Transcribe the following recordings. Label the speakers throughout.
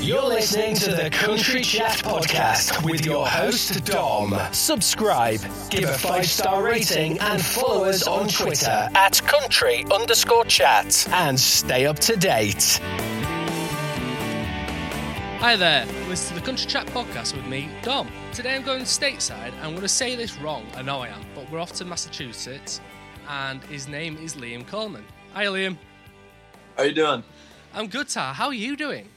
Speaker 1: You're listening to the Country Chat Podcast with your host, Dom. Subscribe, give a five star rating, and follow us on Twitter at country underscore chat and stay up to date.
Speaker 2: Hi there, listen to the Country Chat podcast with me, Dom. Today I'm going stateside. I'm going to say this wrong, I know I am, but we're off to Massachusetts, and his name is Liam Coleman. Hi, Liam.
Speaker 3: How you doing?
Speaker 2: I'm good, Tar. How are you doing?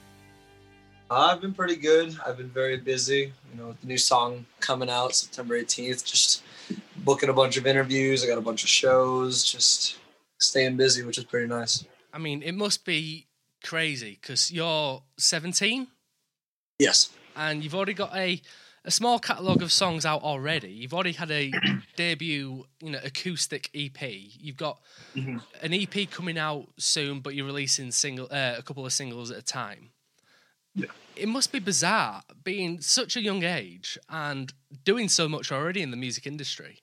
Speaker 3: I've been pretty good. I've been very busy. You know, with the new song coming out September 18th. Just booking a bunch of interviews. I got a bunch of shows. Just staying busy, which is pretty nice.
Speaker 2: I mean, it must be crazy because you're 17
Speaker 3: Yes.
Speaker 2: and you've already got a a small catalogue of songs out already. You've already had a debut, you know, acoustic EP. You've got
Speaker 3: Mhm.
Speaker 2: an EP coming out soon, but you're releasing single uh, a couple of singles at a time.
Speaker 3: Yeah.
Speaker 2: It must be bizarre being such a young age and doing so much already in the music industry.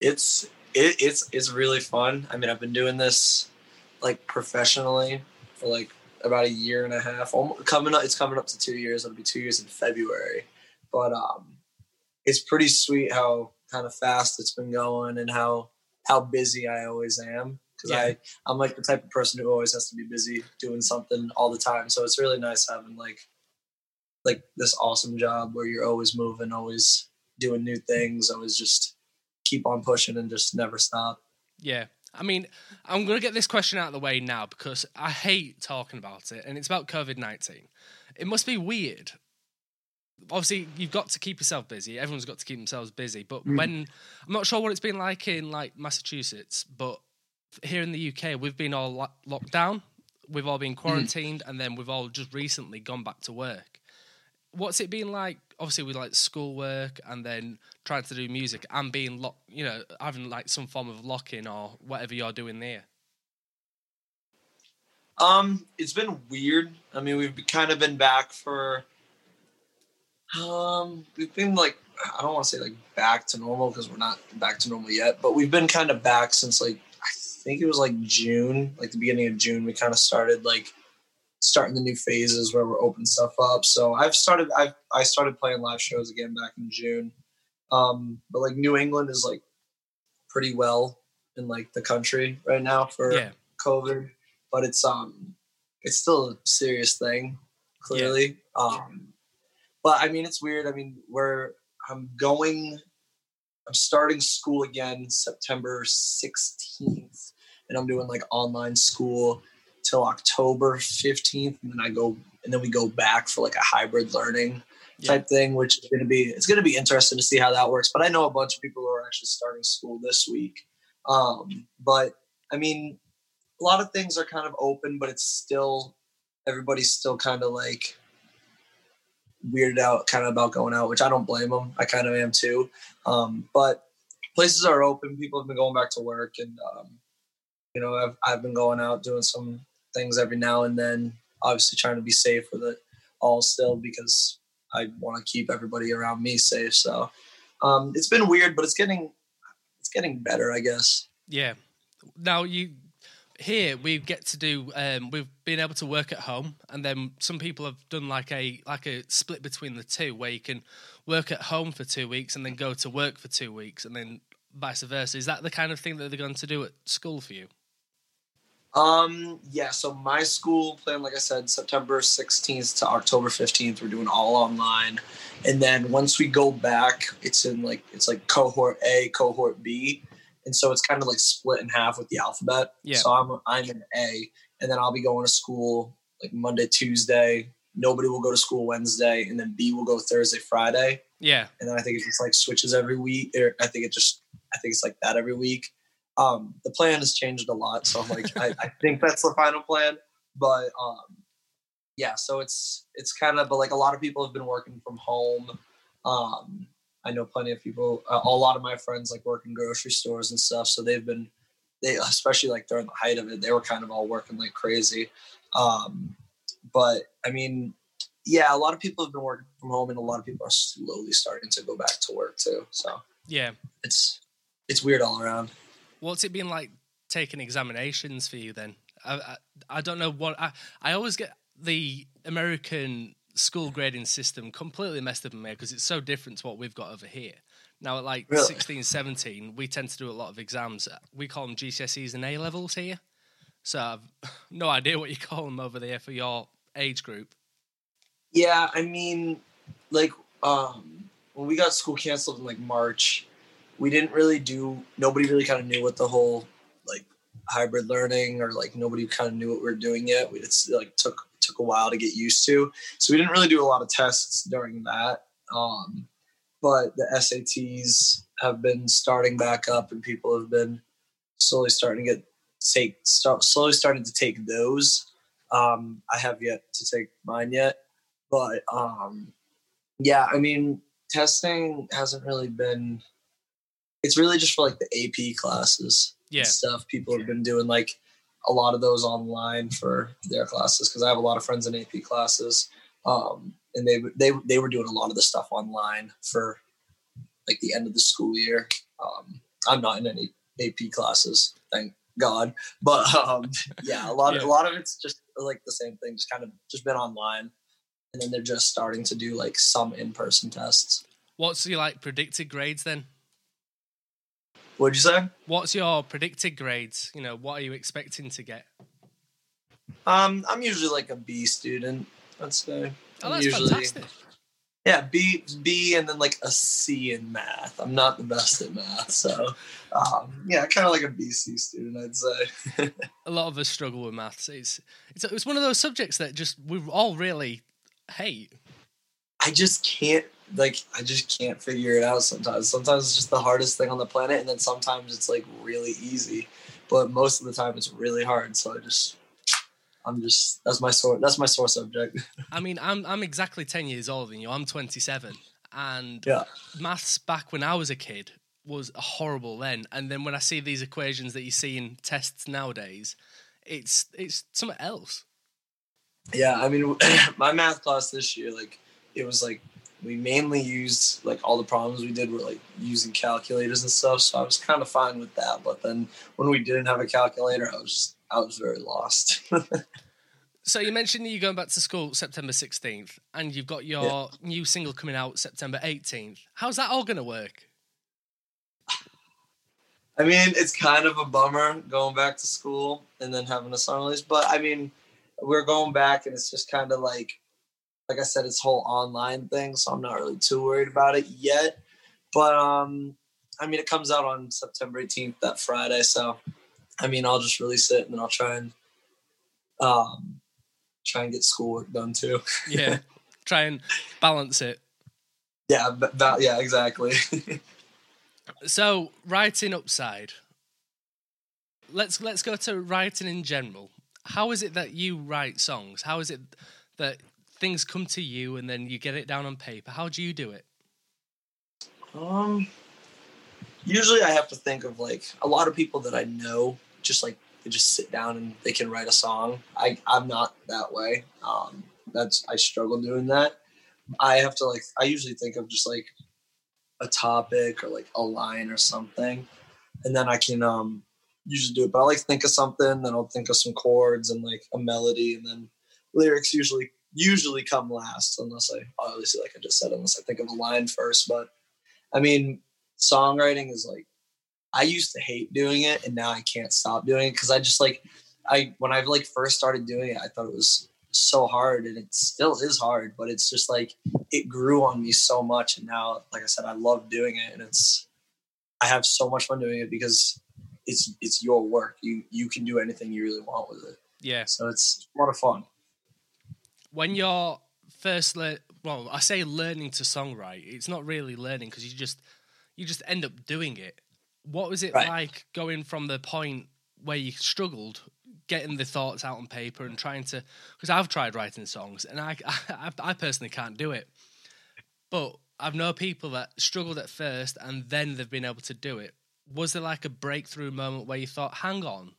Speaker 3: It's it, it's it's really fun. I mean, I've been doing this like professionally for like about a year and a half. Almost, coming up, it's coming up to two years. It'll be two years in February. But um, it's pretty sweet how kind of fast it's been going and how how busy I always am because
Speaker 2: Yeah.
Speaker 3: I I'm like the type of person who always has to be busy doing something all the time. So it's really nice having like like this awesome job where you're always moving, always doing new things, always just keep on pushing and just never stop.
Speaker 2: Yeah. I mean, I'm going to get this question out of the way now because I hate talking about it, and it's about COVID 19. It must be weird. Obviously, you've got to keep yourself busy. Everyone's got to keep themselves busy. But
Speaker 3: Mm.
Speaker 2: when I'm not sure what it's been like in like Massachusetts, but here in the UK, we've been all lo- locked down. We've all been quarantined, and then we've all just recently gone back to work. What's it been like? Obviously, with like schoolwork and then trying to do music and being locked, you know, having like some form of lock in or whatever you're doing there.
Speaker 3: Um, it's been weird. I mean, we've kind of been back for um, we've been like I don't want to say like back to normal because we're not back to normal yet, but we've been kind of back since like think it was like June, like the beginning of June. We kind of started like starting the new phases where we're opening stuff up. So I've started I've I started playing live shows again back in June. Um, but like New England is like pretty well in like the country right now for
Speaker 2: Yeah,
Speaker 3: COVID, but it's um it's still a serious thing, clearly. Um but I mean it's weird. I mean we're I'm going I'm starting school again September 16th and I'm doing like online school till October 15th and then I go and then we go back for like a hybrid learning
Speaker 2: Yeah.
Speaker 3: type thing which is going to be it's going to be interesting to see how that works but I know a bunch of people who are actually starting school this week um but I mean a lot of things are kind of open, but it's still everybody's still kind of like weirded out, kind of about going out, which I don't blame them. I kind of am too. Um, but places are open. People have been going back to work, and um, you know, I've I've been going out doing some things every now and then. Obviously, trying to be safe with it all still because I want to keep everybody around me safe. So um, it's been weird, but it's getting it's getting better, I guess.
Speaker 2: yeah. Now you here we get to do. Um, we've been able to work at home, and then some people have done like a like a split between the two, where you can work at home for two weeks and then go to work for two weeks, and then vice versa. Is that the kind of thing that they're going to do at school for you?
Speaker 3: Um, yeah, so my school plan, like I said, September 16th to October 15th, we're doing all online. And then once we go back, it's in like it's like cohort A, cohort B. And so it's kind of like split in half with the alphabet.
Speaker 2: Yeah.
Speaker 3: So I'm I'm in A, and then I'll be going to school like Monday, Tuesday. Nobody will go to school Wednesday, and then B will go Thursday, Friday
Speaker 2: Yeah,
Speaker 3: and then I think it just like switches every week. Or I think it just I think it's like that every week. Um, the plan has changed a lot, so I'm like I, I think that's the final plan. But um, yeah, so it's it's kind of but like a lot of people have been working from home. Um, I know plenty of people. Uh, a lot of my friends like work in grocery stores and stuff, so they've been they especially like during the height of it, they were kind of all working like crazy. Um, but I mean, yeah, a lot of people have been working from home, and a lot of people are slowly starting to go back to work too. So
Speaker 2: yeah.
Speaker 3: it's it's weird all around.
Speaker 2: What's it been like taking examinations for you then? I, I, I don't know what I, I always get the American school grading system completely messed up in me because it's so different to what we've got over here. Now, at like
Speaker 3: Really?
Speaker 2: 16, 17, we tend to do a lot of exams. We call them GCSEs and A levels here. So I've no idea what you call them over there for your age group.
Speaker 3: Yeah, I mean, like um, when we got school canceled in like March, we didn't really do. Nobody really kind of knew what the whole like hybrid learning or like nobody kind of knew what we were doing yet. We it's like took took a while to get used to, so we didn't really do a lot of tests during that. Um, but the SATs have been starting back up, and people have been slowly starting to get take start slowly starting to take those. Um, I have yet to take mine yet, but um, yeah, I mean, testing hasn't really been. It's really just for like the AP classes
Speaker 2: Yeah.
Speaker 3: and stuff. People have been doing like a lot of those online for their classes because I have a lot of friends in AP classes, um, and they they they were doing a lot of the stuff online for like the end of the school year. Um, I'm not in any AP classes, thank God, but um, yeah, a lot of
Speaker 2: Yeah.
Speaker 3: a lot of it's just like the same thing, just kind of just been online, and then they're just starting to do like some in person tests.
Speaker 2: What's your like predicted grades then?
Speaker 3: What'd you say?
Speaker 2: What's your predicted grades? You know, what are you expecting to get?
Speaker 3: Um, I'm usually like a B student. I'd say.
Speaker 2: Oh, that's
Speaker 3: usually,
Speaker 2: fantastic.
Speaker 3: Yeah, B B and then like a C in math. I'm not the best at math, so um, yeah, kind of like a BC student, I'd say.
Speaker 2: A lot of us struggle with maths. It's it's it's one of those subjects that just we all really hate.
Speaker 3: I just can't like I just can't figure it out sometimes. Sometimes it's just the hardest thing on the planet, and then sometimes it's like really easy. But most of the time it's really hard. So I just I'm just that's my sore that's my sore subject.
Speaker 2: I mean, I'm I'm exactly ten years older than you. I'm 27, and
Speaker 3: yeah.
Speaker 2: maths back when I was a kid was horrible then. And then when I see these equations that you see in tests nowadays, it's it's something else.
Speaker 3: Yeah, I mean, my math class this year, like, it was like we mainly used like all the problems we did were like using calculators and stuff. So I was kind of fine with that. But then when we didn't have a calculator, I was just, I was very lost.
Speaker 2: So you mentioned that you're going back to school September 16th, and you've got your
Speaker 3: Yeah.
Speaker 2: new single coming out September 18th. How's that all going to work?
Speaker 3: I mean, it's kind of a bummer going back to school and then having a song release. But I mean, we're going back, and it's just kind of like, like I said, it's whole online thing. So I'm not really too worried about it yet. But um, I mean, it comes out on September 18th, that Friday. So I mean, I'll just release it, and then I'll try and um, try and get schoolwork done too.
Speaker 2: Yeah, try and balance it.
Speaker 3: Yeah, that, yeah, exactly.
Speaker 2: So writing upside. Let's let's go to writing in general. How is it that you write songs? How is it that things come to you and then you get it down on paper? How do you do it?
Speaker 3: Um, usually I have to think of like a lot of people that I know, just like they just sit down and they can write a song. I I'm not that way. Um, that's I struggle doing that. I have to like I usually think of just like a topic or like a line or something, and then I can um usually do it. But I like think of something, then I'll think of some chords and like a melody, and then lyrics usually usually come last, unless I obviously like I just said, unless I think of a line first. But I mean, songwriting is like I used to hate doing it, and now I can't stop doing it because I just like I when I like first started doing it, I thought it was so hard, and it still is hard, but it's just like it grew on me so much, and now, like I said, I love doing it, and it's I have so much fun doing it because it's it's your work. You you can do anything you really want with it,
Speaker 2: Yeah.
Speaker 3: so it's a lot of fun.
Speaker 2: When you're first le- well, I say learning to songwrite. It's not really learning because you just you just end up doing it. What was it
Speaker 3: Right.
Speaker 2: like going from the point where you struggled getting the thoughts out on paper and trying to because I've tried writing songs and I, I I personally can't do it. But I've known people that struggled at first and then they've been able to do it. Was there like a breakthrough moment where you thought, "Hang on,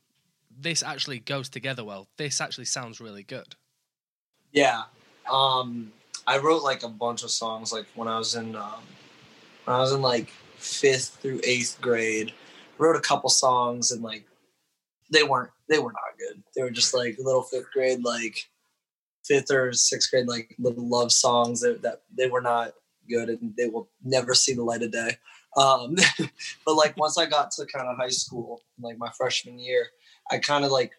Speaker 2: this actually goes together well. This actually sounds really good."
Speaker 3: Yeah. Um, I wrote like a bunch of songs like when I was in um, when I was in like fifth through eighth grade. Wrote a couple songs and like they weren't they were not good. They were just like little fifth grade like fifth or sixth grade like little love songs that, that they were not good and they will never see the light of day. Um, but like once I got to kind of high school, like my freshman year, I kind of like,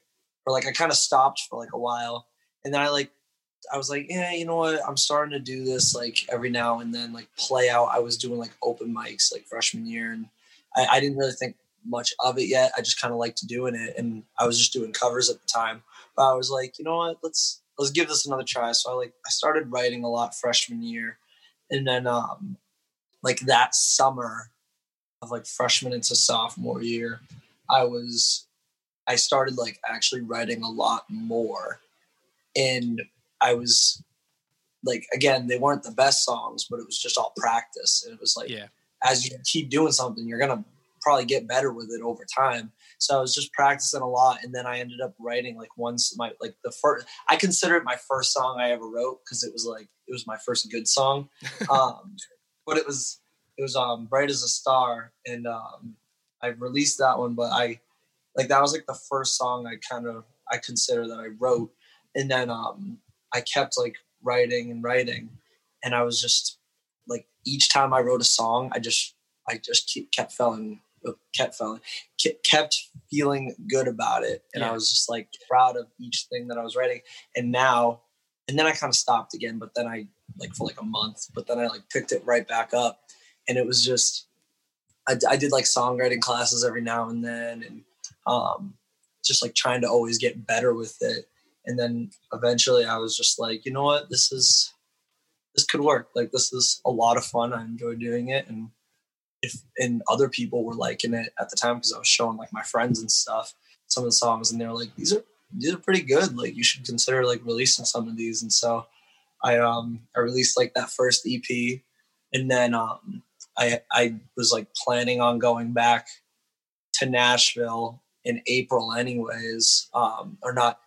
Speaker 3: or like I kind of stopped for like a while, and then I like, I was like, yeah, you know what? I'm starting to do this like every now and then, like play out. I was doing like open mics like freshman year, and I, I didn't really think much of it yet. I just kind of liked doing it, and I was just doing covers at the time. But I was like, you know what? Let's let's give this another try. So I like I started writing a lot freshman year, and then um, like that summer of like freshman into sophomore year, I was I started like actually writing a lot more, and I was like again they weren't the best songs, but it was just all practice, and it was like
Speaker 2: Yeah.
Speaker 3: as you keep doing something, you're gonna probably get better with it over time. So I was just practicing a lot, and then I ended up writing like once my like the first. I consider it my first song I ever wrote because it was like it was my first good song, um, but it was it was um bright as a star, and um, I released that one. But I like that was like the first song I kind of I consider that I wrote, and then um I kept like writing and writing, and I was just like each time I wrote a song, I just I just keep, kept feeling kept feeling kept feeling good about it. And i was just like proud of each thing that i was writing. And now and then i kind of stopped again but then i like for like a month but then i like picked it right back up. And it was just i, I did like songwriting classes every now and then and um just like trying to always get better with it and then eventually i was just like you know what? This is this could work. Like this is a lot of fun. I enjoy doing it. And if and other people were liking it at the time because I was showing like my friends and stuff some of the songs and they were like these are these are pretty good. Like you should consider like releasing some of these. And so I um I released like that first EP and then um I I was like planning on going back to Nashville in April anyways um or not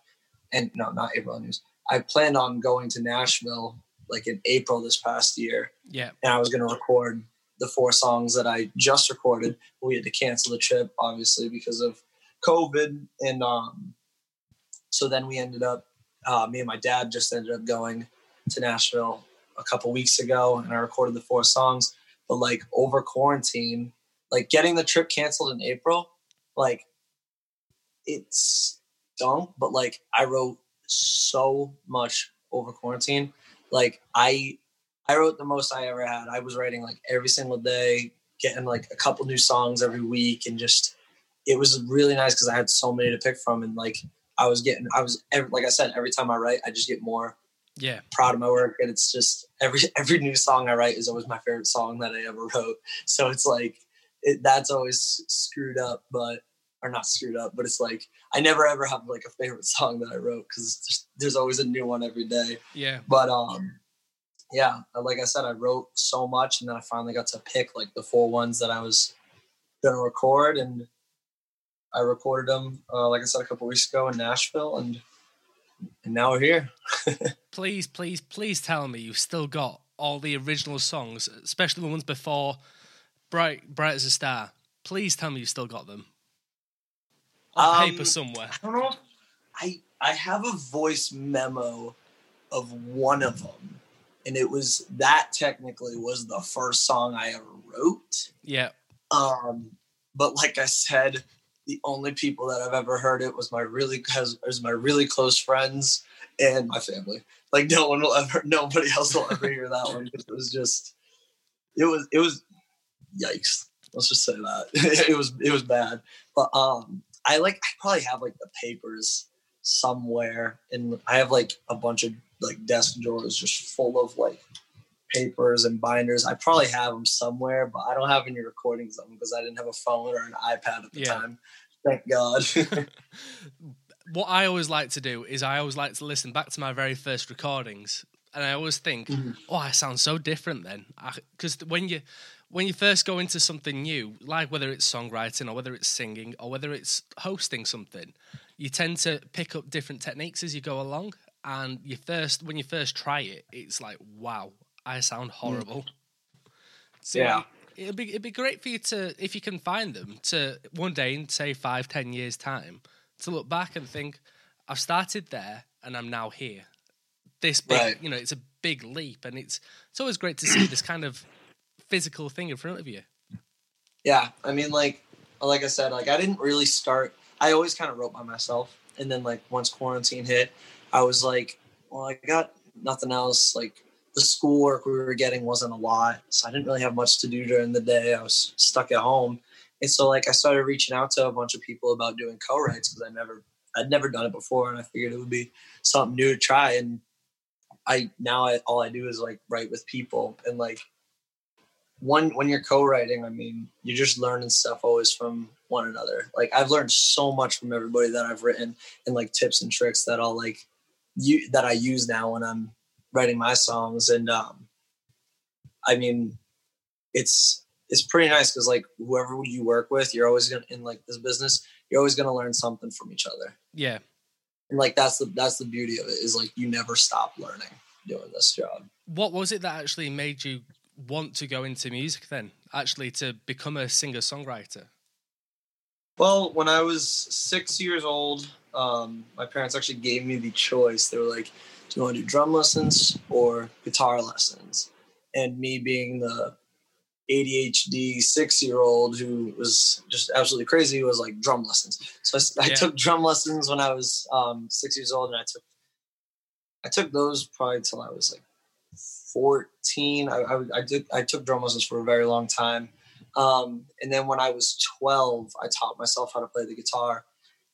Speaker 3: and no not April anyways I planned on going to Nashville like in April this past year
Speaker 2: Yeah.
Speaker 3: and I was going to record the four songs that I just recorded. We had to cancel the trip, obviously, because of COVID. And um, so then we ended up, uh, me and my dad just ended up going to Nashville a couple weeks ago, and I recorded the four songs. But like over quarantine, like getting the trip canceled in April, like it stunk. But like I wrote so much over quarantine. Like I I wrote the most I ever had. I was writing like every single day, getting like a couple new songs every week, and just it was really nice because I had so many to pick from, and like I was getting, I was every, like I said, every time I write, I just get more
Speaker 2: Yeah.
Speaker 3: proud of my work, and it's just every every new song I write is always my favorite song that I ever wrote. So it's like it, that's always screwed up, but or not screwed up, but it's like I never ever have like a favorite song that I wrote because there's, there's always a new one every day
Speaker 2: Yeah.
Speaker 3: but um yeah like i said i wrote so much and then i finally got to pick like the four ones that i was gonna record and i recorded them uh, like i said a couple weeks ago in nashville and and now we're here
Speaker 2: Please, please, please tell me you've still got all the original songs, especially the ones before Bright Bright as a Star. Please tell me you've still got them. On
Speaker 3: Um,
Speaker 2: paper somewhere.
Speaker 3: i don't know i i have a voice memo of one of them and it was that technically was the first song i ever wrote
Speaker 2: Yeah.
Speaker 3: Um, but like I said, the only people that I've ever heard it was my really has was my really close friends and my family. Like no one will ever, nobody else will ever hear that one because it was just, it was it was, yikes. Let's just say that it was it was bad. But um, I like I probably have like the papers somewhere, and I have like a bunch of like desk drawers just full of like papers and binders. I probably have them somewhere, but I don't have any recordings of them because I didn't have a phone or an iPad at the
Speaker 2: Yeah.
Speaker 3: time. Thank God.
Speaker 2: what I always like to do is I always like to listen back to my very first recordings, and I always think,
Speaker 3: Mhm.
Speaker 2: "Oh, I sound so different then," because when you when you first go into something new, like whether it's songwriting or whether it's singing or whether it's hosting something, you tend to pick up different techniques as you go along. And you first when you first try it, it's like, "Wow, I sound hmm. horrible." So
Speaker 3: Yeah.
Speaker 2: it'd be it'd be great for you to if you can find them to one day in say five ten years time to look back and think I've started there and I'm now here. this big.
Speaker 3: Right.
Speaker 2: You know, it's a big leap, and it's it's always great to see this kind of physical thing in front of you.
Speaker 3: Yeah, I mean, like, like I said, like I didn't really start. I always kind of wrote by myself, and then like once quarantine hit, I was like, well, I got nothing else. Like the schoolwork we were getting wasn't a lot, so I didn't really have much to do during the day. I was stuck at home, and so like I started reaching out to a bunch of people about doing co-writes because I never, I'd never done it before, and I figured it would be something new to try. And I now I, all I do is like write with people, and like one when you're co-writing i mean you're just learning stuff always from one another. Like i've learned so much from everybody that i've written and like tips and tricks that i'll like you that i use now when i'm writing my songs. And um i mean it's it's pretty nice because like whoever you work with you're always gonna in like this business you're always gonna learn something from each other.
Speaker 2: Yeah,
Speaker 3: and like that's the that's the beauty of it is like you never stop learning doing this job.
Speaker 2: What was it that actually made you want to go into music then? Actually, to become a singer songwriter.
Speaker 3: Well, when I was six years old, um, my parents actually gave me the choice. They were like, "Do you want to do drum lessons or guitar lessons?" And me being the ADHD six-year-old who was just absolutely crazy was like drum lessons. So I, I
Speaker 2: Yeah.
Speaker 3: took drum lessons when I was um, six years old, and I took I took those probably till I was like fourteen. I, I, I did I took drum lessons for a very long time. Um, and then when I was 12, I taught myself how to play the guitar.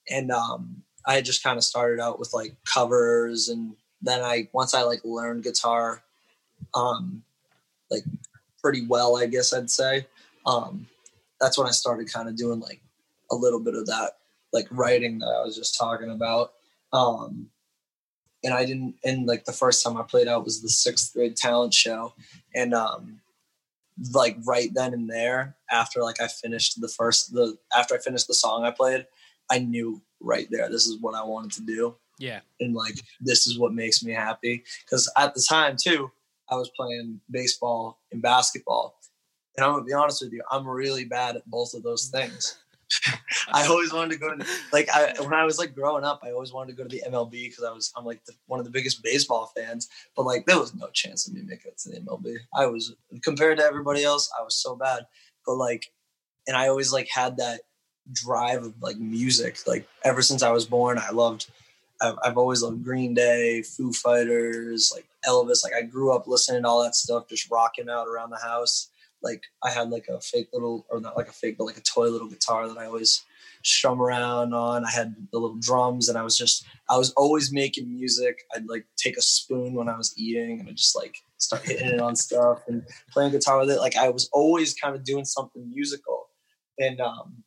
Speaker 3: And um, I had just kind of started out with like covers. And then I, once I like learned guitar, um, like pretty well, I guess I'd say, um, that's when I started kind of doing like a little bit of that, like writing that I was just talking about. Um, and I didn't, and like the first time I played out was the sixth grade talent show. And, um, like right then and there after like I finished the first the after I finished the song I played, I knew right there this is what I wanted to do
Speaker 2: Yeah,
Speaker 3: and like this is what makes me happy because at the time too I was playing baseball and basketball and I'm gonna be honest with you I'm really bad at both of those things. I always wanted to go to like I when I was like growing up I always wanted to go to the MLB because I was I'm like the, one of the biggest baseball fans but like there was no chance of me making it to the MLB. I was compared to everybody else I was so bad but like and I always like had that drive of like music like ever since I was born I loved I've, I've always loved Green Day, Foo Fighters, like Elvis. Like I grew up listening to all that stuff, just rocking out around the house. Like I had like a fake little, or not like a fake, but like a toy little guitar that I always strum around on. I had the little drums, and I was just, I was always making music. I'd like take a spoon when I was eating, and I just like start hitting it on stuff and playing guitar with it. Like I was always kind of doing something musical, and um,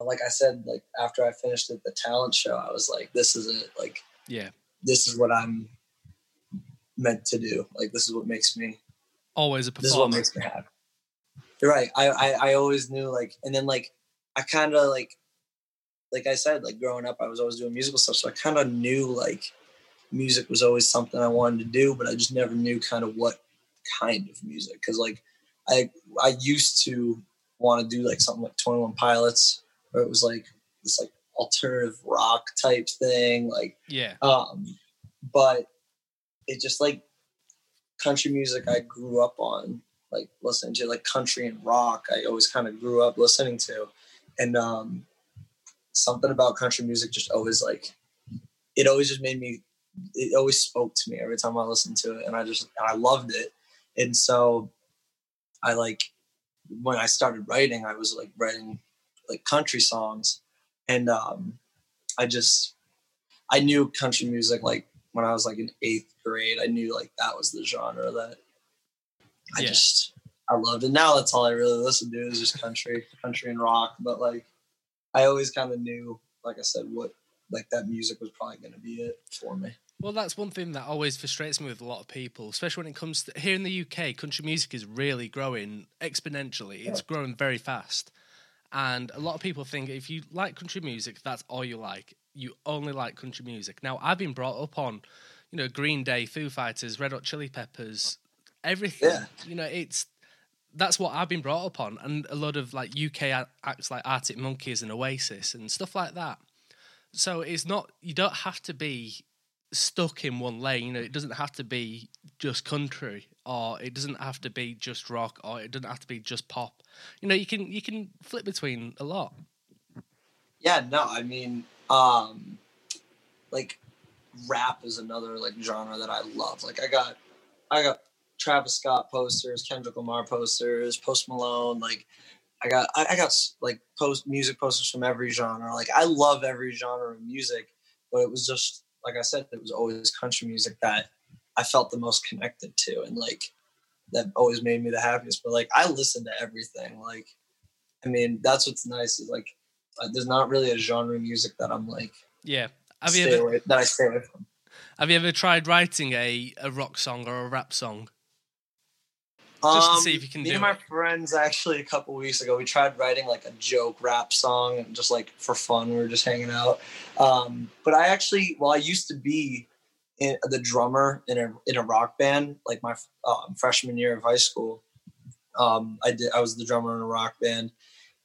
Speaker 3: like I said, like after I finished at the talent show, I was like, this is it. Like,
Speaker 2: yeah.
Speaker 3: this is what I'm meant to do. Like, this is what makes me,
Speaker 2: Always a
Speaker 3: this is what
Speaker 2: performer.
Speaker 3: makes me happy. You're right. I, I, I always knew like, and then like, I kind of like, like I said, like growing up, I was always doing musical stuff. So I kind of knew like music was always something I wanted to do, but I just never knew kind of what kind of music. Cause like I, I used to want to do like something like 21 Pilots, where it was like this like alternative rock type thing. Like,
Speaker 2: Yeah,
Speaker 3: um, but it just like country music I grew up on, like listening to like country and rock. I always kind of grew up listening to, and um, something about country music just always like it always just made me. It always spoke to me every time I listened to it, and I just I loved it, and so I like when I started writing, I was like writing like country songs, and um, I just I knew country music like when I was like in eighth grade. I knew like that was the genre that I
Speaker 2: Yeah.
Speaker 3: just I loved. it. now that's all I really listen to is just country, country and rock. But like I always kind of knew, like I said, what like that music was probably going to be it for me.
Speaker 2: Well, that's one thing that always frustrates me with a lot of people, especially when it comes to here in the UK. Country music is really growing exponentially. It's growing very fast, and a lot of people think if you like country music, that's all you like. You only like country music. Now, I've been brought up on, you know, Green Day, Foo Fighters, Red Hot Chili Peppers, everything.
Speaker 3: Yeah.
Speaker 2: You know, it's that's what I've been brought up on, and a lot of like UK acts like Arctic Monkeys and Oasis and stuff like that. So it's not you don't have to be stuck in one lane. You know, it doesn't have to be just country, or it doesn't have to be just rock, or it doesn't have to be just pop. You know, you can you can flip between a lot.
Speaker 3: Yeah, no, I mean, um, like rap is another like genre that I love. Like I got, I got Travis Scott posters, Kendrick Lamar posters, Post Malone. Like I got, I, I got like post music posters from every genre. Like I love every genre of music, but it was just like I said, it was always country music that I felt the most connected to, and like that always made me the happiest. But like I listen to everything. Like, I mean, that's what's nice is like uh, there's not really a genre of music that I'm like
Speaker 2: Yeah. Have you ever
Speaker 3: away, that I stay away from.
Speaker 2: have you ever tried writing a, a rock song or a rap song? Just to see if you can
Speaker 3: Um, me
Speaker 2: do
Speaker 3: and my
Speaker 2: it.
Speaker 3: friends actually a couple weeks ago we tried writing like a joke rap song and just like for fun. We were just hanging out. Um, but i actually well i used to be in, the drummer in a in a rock band like my um, freshman year of high school. Um, i did i was the drummer in a rock band.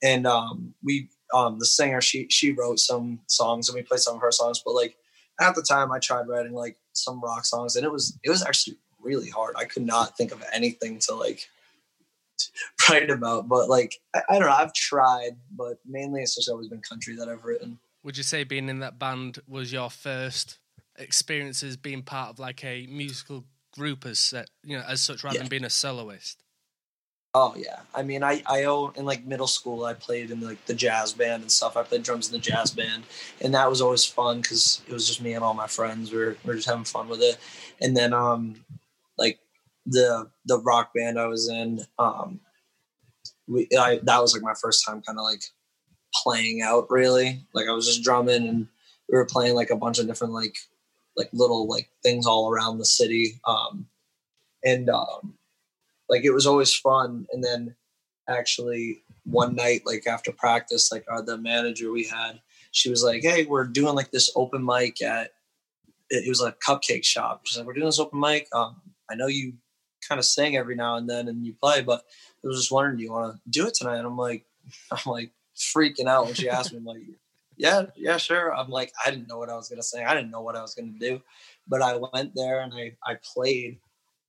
Speaker 3: And um, we um, the singer she she wrote some songs and we played some of her songs. But like at the time i tried writing like some rock songs and it was it was actually really hard. I could not think of anything to like write about but like I, I don't know i've tried but mainly it's just always been country that i've written.
Speaker 2: Would you say being in that band was your first experiences being part of like a musical group as set, you know as such rather
Speaker 3: Yeah.
Speaker 2: than being a soloist?
Speaker 3: oh yeah. I mean i i owe in like middle school i played in like the jazz band and stuff. I played drums in the jazz band and that was always fun because it was just me and all my friends. We were, we were just having fun with it. And then um the the rock band i was in um we I, that was like my first time kind of like playing out really. Like i was just drumming and we were playing like a bunch of different like like little like things all around the city um and um like it was always fun. And then actually one night like after practice like our the manager we had she was like hey we're doing like this open mic at it, it was like a cupcake shop. She's like we're doing this open mic? Um i know you kind of sing every now and then and you play but i was just wondering do you want to do it tonight and i'm like i'm like freaking out when she asked me I'm like yeah yeah sure i'm like i didn't know what i was gonna say i didn't know what i was gonna do but i went there and i i played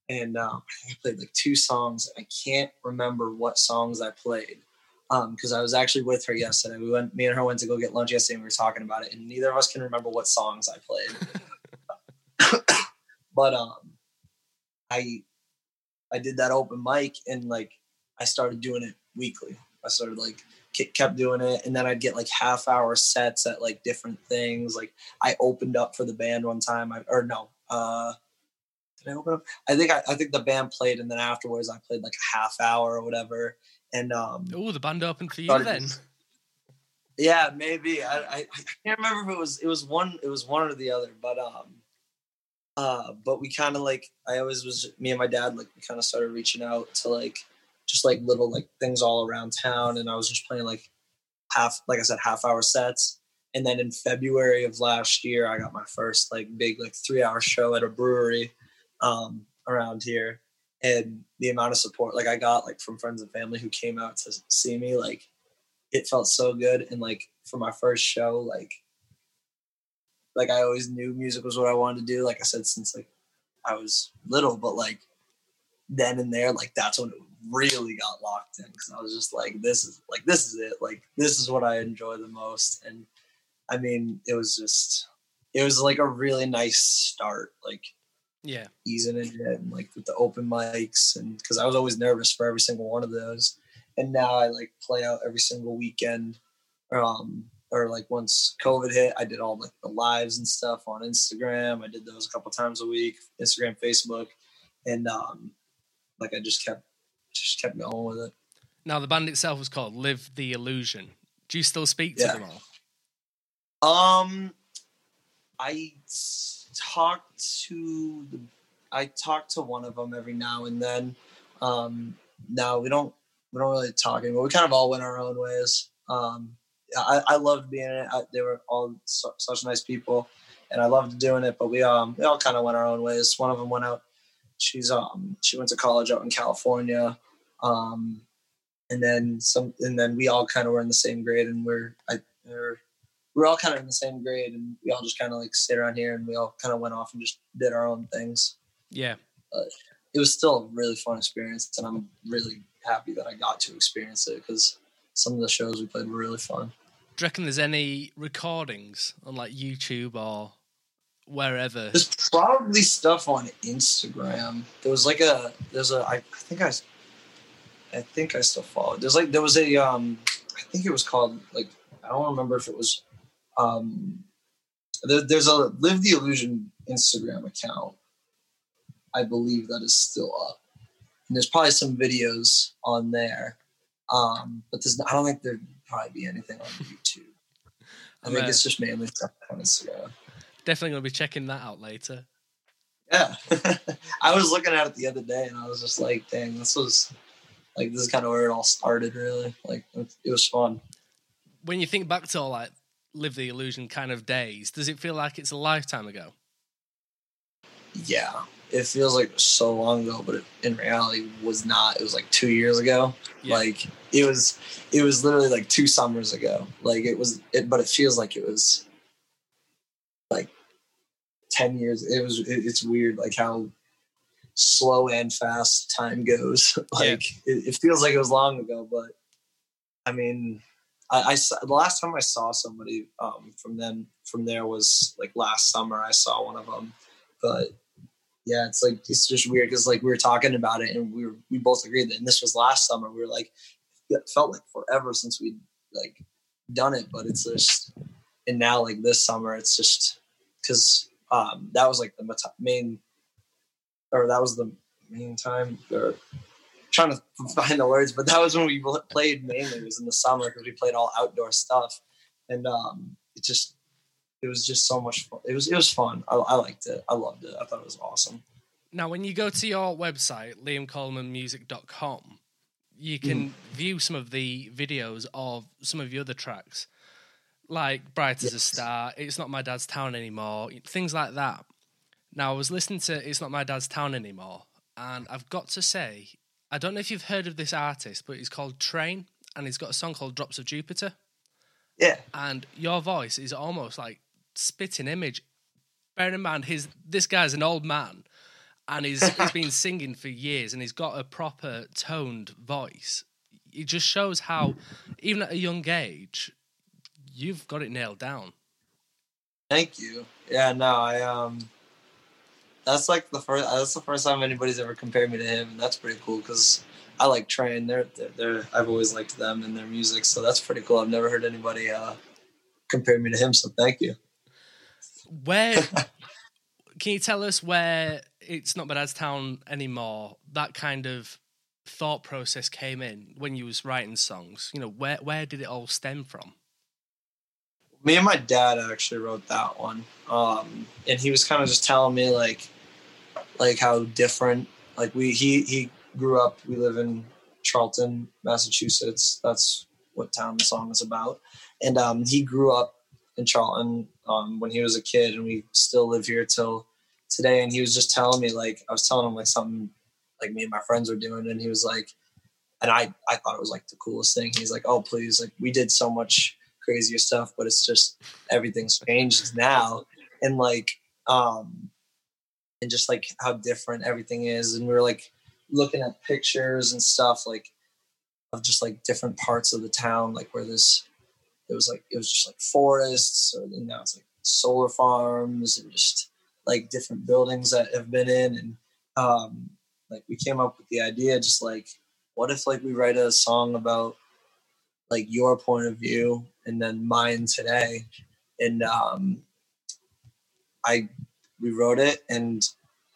Speaker 3: and um, I played like two songs. I can't remember what songs I played because I was actually with her yesterday. We went, me and her went to go get lunch yesterday, and we were talking about it, and neither of us can remember what songs I played. but um, I I did that open mic, and like I started doing it weekly. I started like ke- kept doing it, and then I'd get like half hour sets at like different things. Like I opened up for the band one time, I, or no. uh did I open up? I think I, I think the band played, and then afterwards I played like a half hour or whatever. And um,
Speaker 2: Oh, the band opened for you then.
Speaker 3: yeah, maybe I, I I can't remember if it was it was one it was one or the other, but um, uh, but we kind of like I always was me and my dad like we kind of started reaching out to like just like little like things all around town, and I was just playing like half like I said half hour sets. And then in February of last year, I got my first like big like three hour show at a brewery um, around here, and the amount of support like I got like from friends and family who came out to see me like it felt so good and like for my first show like like I always knew music was what I wanted to do like I said since like I was little but like then and there like that's when it really got locked in because I was just like this is like this is it like this is what I enjoy the most and I mean it was just it was like a really nice start like
Speaker 2: Yeah.
Speaker 3: easing into it and like with the open mics and because I was always nervous for every single one of those. And now I like play out every single weekend. Um or like once COVID hit, I did all like the lives and stuff on Instagram. I did those a couple times a week, Instagram, Facebook. And um like I just kept just kept going with it.
Speaker 2: Now the band itself was called Live the Illusion. Do you still speak to
Speaker 3: Yeah.
Speaker 2: them all?
Speaker 3: Um, I talk to the, I talk to one of them every now and then. Um, no, we don't, we don't really talk anymore. We kind of all went our own ways. Um, I, I loved being in it. I, they were all su- such nice people, and I loved doing it. But we, um, we all kind of went our own ways. One of them went out. She's, um, she went to college out in California. Um, and then some, and then we all kind of were in the same grade, and we're, I, we're we were all kind of in the same grade, and we all just kind of like stayed around here, and we all kind of went off and just did our own things.
Speaker 2: Yeah.
Speaker 3: But it was still a really fun experience, and I'm really happy that I got to experience it because some of the shows we played were really fun.
Speaker 2: Do you reckon there's any recordings on like YouTube or wherever?
Speaker 3: There's probably stuff on Instagram. There was like a there's a I, I think I I think I still follow. There's like there was a um I think it was called like I don't remember if it was um there, there's a Live the Illusion Instagram account. I believe that is still up. And there's probably some videos on there. Um, but there's I don't think there'd probably be anything on YouTube. I think
Speaker 2: uh,
Speaker 3: it's just mainly stuff on Instagram.
Speaker 2: Definitely gonna be checking that out later.
Speaker 3: Yeah. I was looking at it the other day and I was just like, dang, this was like this is kind of where it all started really. Like it, it was fun.
Speaker 2: When you think back to all like live the illusion kind of days, does it feel like it's a lifetime ago?
Speaker 3: Yeah. It feels like so long ago, but it in reality was not. It was like two years ago.
Speaker 2: Yeah.
Speaker 3: Like it was it was literally like two summers ago. Like it was it but it feels like it was like 10 years. It was it, it's weird like how slow and fast time goes. like it, it feels like it was long ago, but I mean I, I saw, the last time I saw somebody um, from them from there was like last summer. I saw one of them, but yeah, it's like it's just weird because like we were talking about it and we were we both agreed that and this was last summer. We were like it felt like forever since we'd like done it, but it's just and now like this summer it's just because um, that was like the main or that was the main time or trying to find the words, but that was when we played mainly. It was in the summer because we played all outdoor stuff, and um, it just it was just so much fun. It was it was fun. I, I liked it. I loved it. I thought it was awesome.
Speaker 2: Now, when you go to your website, liamcolemanmusic.com, you can mm. view some of the videos of some of your other tracks, like Bright as a Star, It's Not My Dad's Town Anymore, things like that. Now, I was listening to It's Not My Dad's Town Anymore, and I've got to say, I don't know if you've heard of this artist, but he's called Train, and he's got a song called Drops of Jupiter.
Speaker 3: Yeah,
Speaker 2: and your voice is almost like spitting image. Bear in mind, his this guy's an old man, and he's he's been singing for years, and he's got a proper toned voice. It just shows how, even at a young age, you've got it nailed down.
Speaker 3: thank you. Yeah, no, I um, that's like the first. That's the first time anybody's ever compared me to him, and that's pretty cool because I like Train. They're, they're they're I've always liked them and their music, so that's pretty cool. I've never heard anybody uh compare me to him, so thank you.
Speaker 2: Where can you tell us where it's not My Dad's Town anymore? That kind of thought process came in when you was writing songs. You know, where where did it all stem from?
Speaker 3: me and my dad actually wrote that one um and he was kind of just telling me like like how different like we he he grew up we live in charlton massachusetts that's what town the song is about and um he grew up in charlton um when he was a kid and we still live here till today and he was just telling me like i was telling him like something like me and my friends were doing and he was like and i i thought it was like the coolest thing he's like oh please like we did so much crazier stuff, but it's just everything's changed now. And like, um, and just like how different everything is. And we were like looking at pictures and stuff like of just like different parts of the town, like where this, it was like, it was just like forests, or and now it's like solar farms and just like different buildings that have been in. And um, like we came up with the idea just like, what if like we write a song about like your point of view and then mine today and um i we wrote it and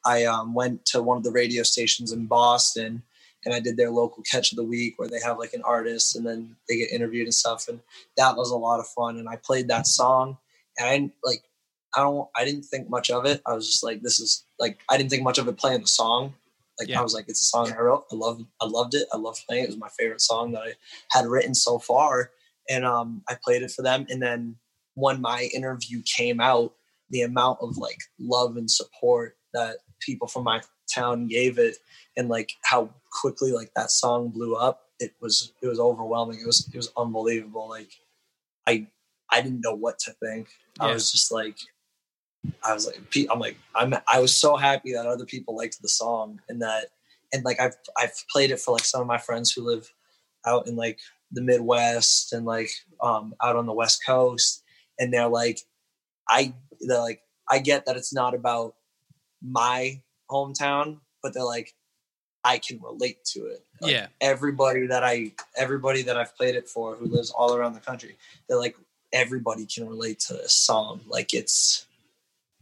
Speaker 3: i um, went to one of the radio stations in boston and i did their local catch of the week where they have like an artist and then they get interviewed and stuff and that was a lot of fun and i played that song and i didn't like i don't i didn't think much of it i was just like this is like i didn't think much of it playing the song like
Speaker 2: Yeah.
Speaker 3: I was like, it's a song I wrote. I loved, I loved it. I loved playing it. It was my favorite song that I had written so far, and um, I played it for them. And then when my interview came out, the amount of like love and support that people from my town gave it, and like how quickly like that song blew up, it was it was overwhelming. It was it was unbelievable. Like I I didn't know what to think.
Speaker 2: Yeah.
Speaker 3: I was just like, I was like, I'm like, I'm, I was so happy that other people liked the song and that, and like I've I've played it for like some of my friends who live out in like the Midwest and like um out on the West Coast, and they're like, I they're like, I get that it's not about my hometown, but they're like, I can relate to it. Like,
Speaker 2: Yeah.
Speaker 3: everybody that I everybody that I've played it for who lives all around the country, they're like everybody can relate to this song. Like it's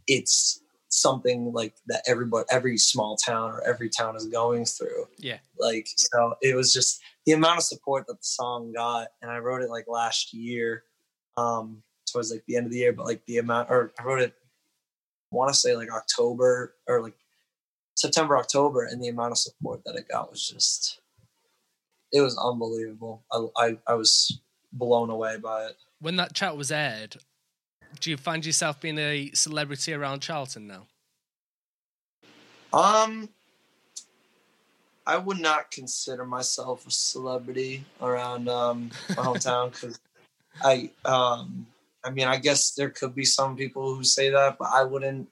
Speaker 3: it's something like that everybody every small town or every town is going through.
Speaker 2: Yeah.
Speaker 3: Like so it was just the amount of support that the song got and I wrote it like last year um towards like the end of the year but like the amount or I wrote it I want to say like October or like September October and the amount of support that it got was just it was unbelievable. I I, I was blown away by it.
Speaker 2: When that chat was aired, do you find yourself being a celebrity around Charlton now?
Speaker 3: Um, I would not consider myself a celebrity around um, my hometown because I, um, I mean, I guess there could be some people who say that, but I wouldn't.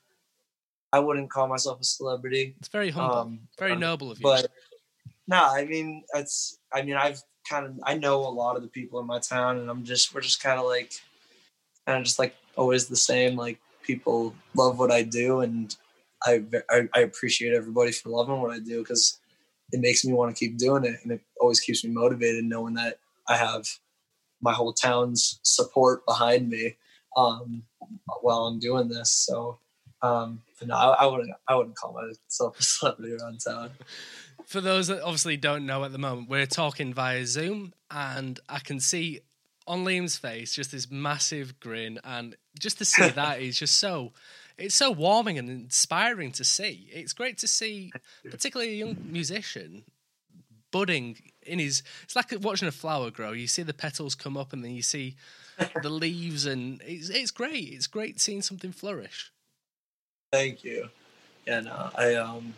Speaker 3: I wouldn't call myself a celebrity.
Speaker 2: It's very humble,
Speaker 3: Um,
Speaker 2: very
Speaker 3: um,
Speaker 2: noble of you.
Speaker 3: But no, I mean, it's. I mean, I've kind of. I know a lot of the people in my town, and I'm just. We're just kind of like, kind of just like always the same. Like people love what I do, and I I, I appreciate everybody for loving what I do because it makes me want to keep doing it, and it always keeps me motivated knowing that I have my whole town's support behind me um, while I'm doing this. So. Um, but no, I, I wouldn't. I wouldn't call myself a celebrity around town.
Speaker 2: For those that obviously don't know at the moment, we're talking via Zoom, and I can see on Liam's face just this massive grin, and just to see that is just so. It's so warming and inspiring to see. It's great to see, particularly a young musician, budding in his. It's like watching a flower grow. You see the petals come up, and then you see the leaves, and it's it's great. It's great seeing something flourish.
Speaker 3: Thank you. And no, I um,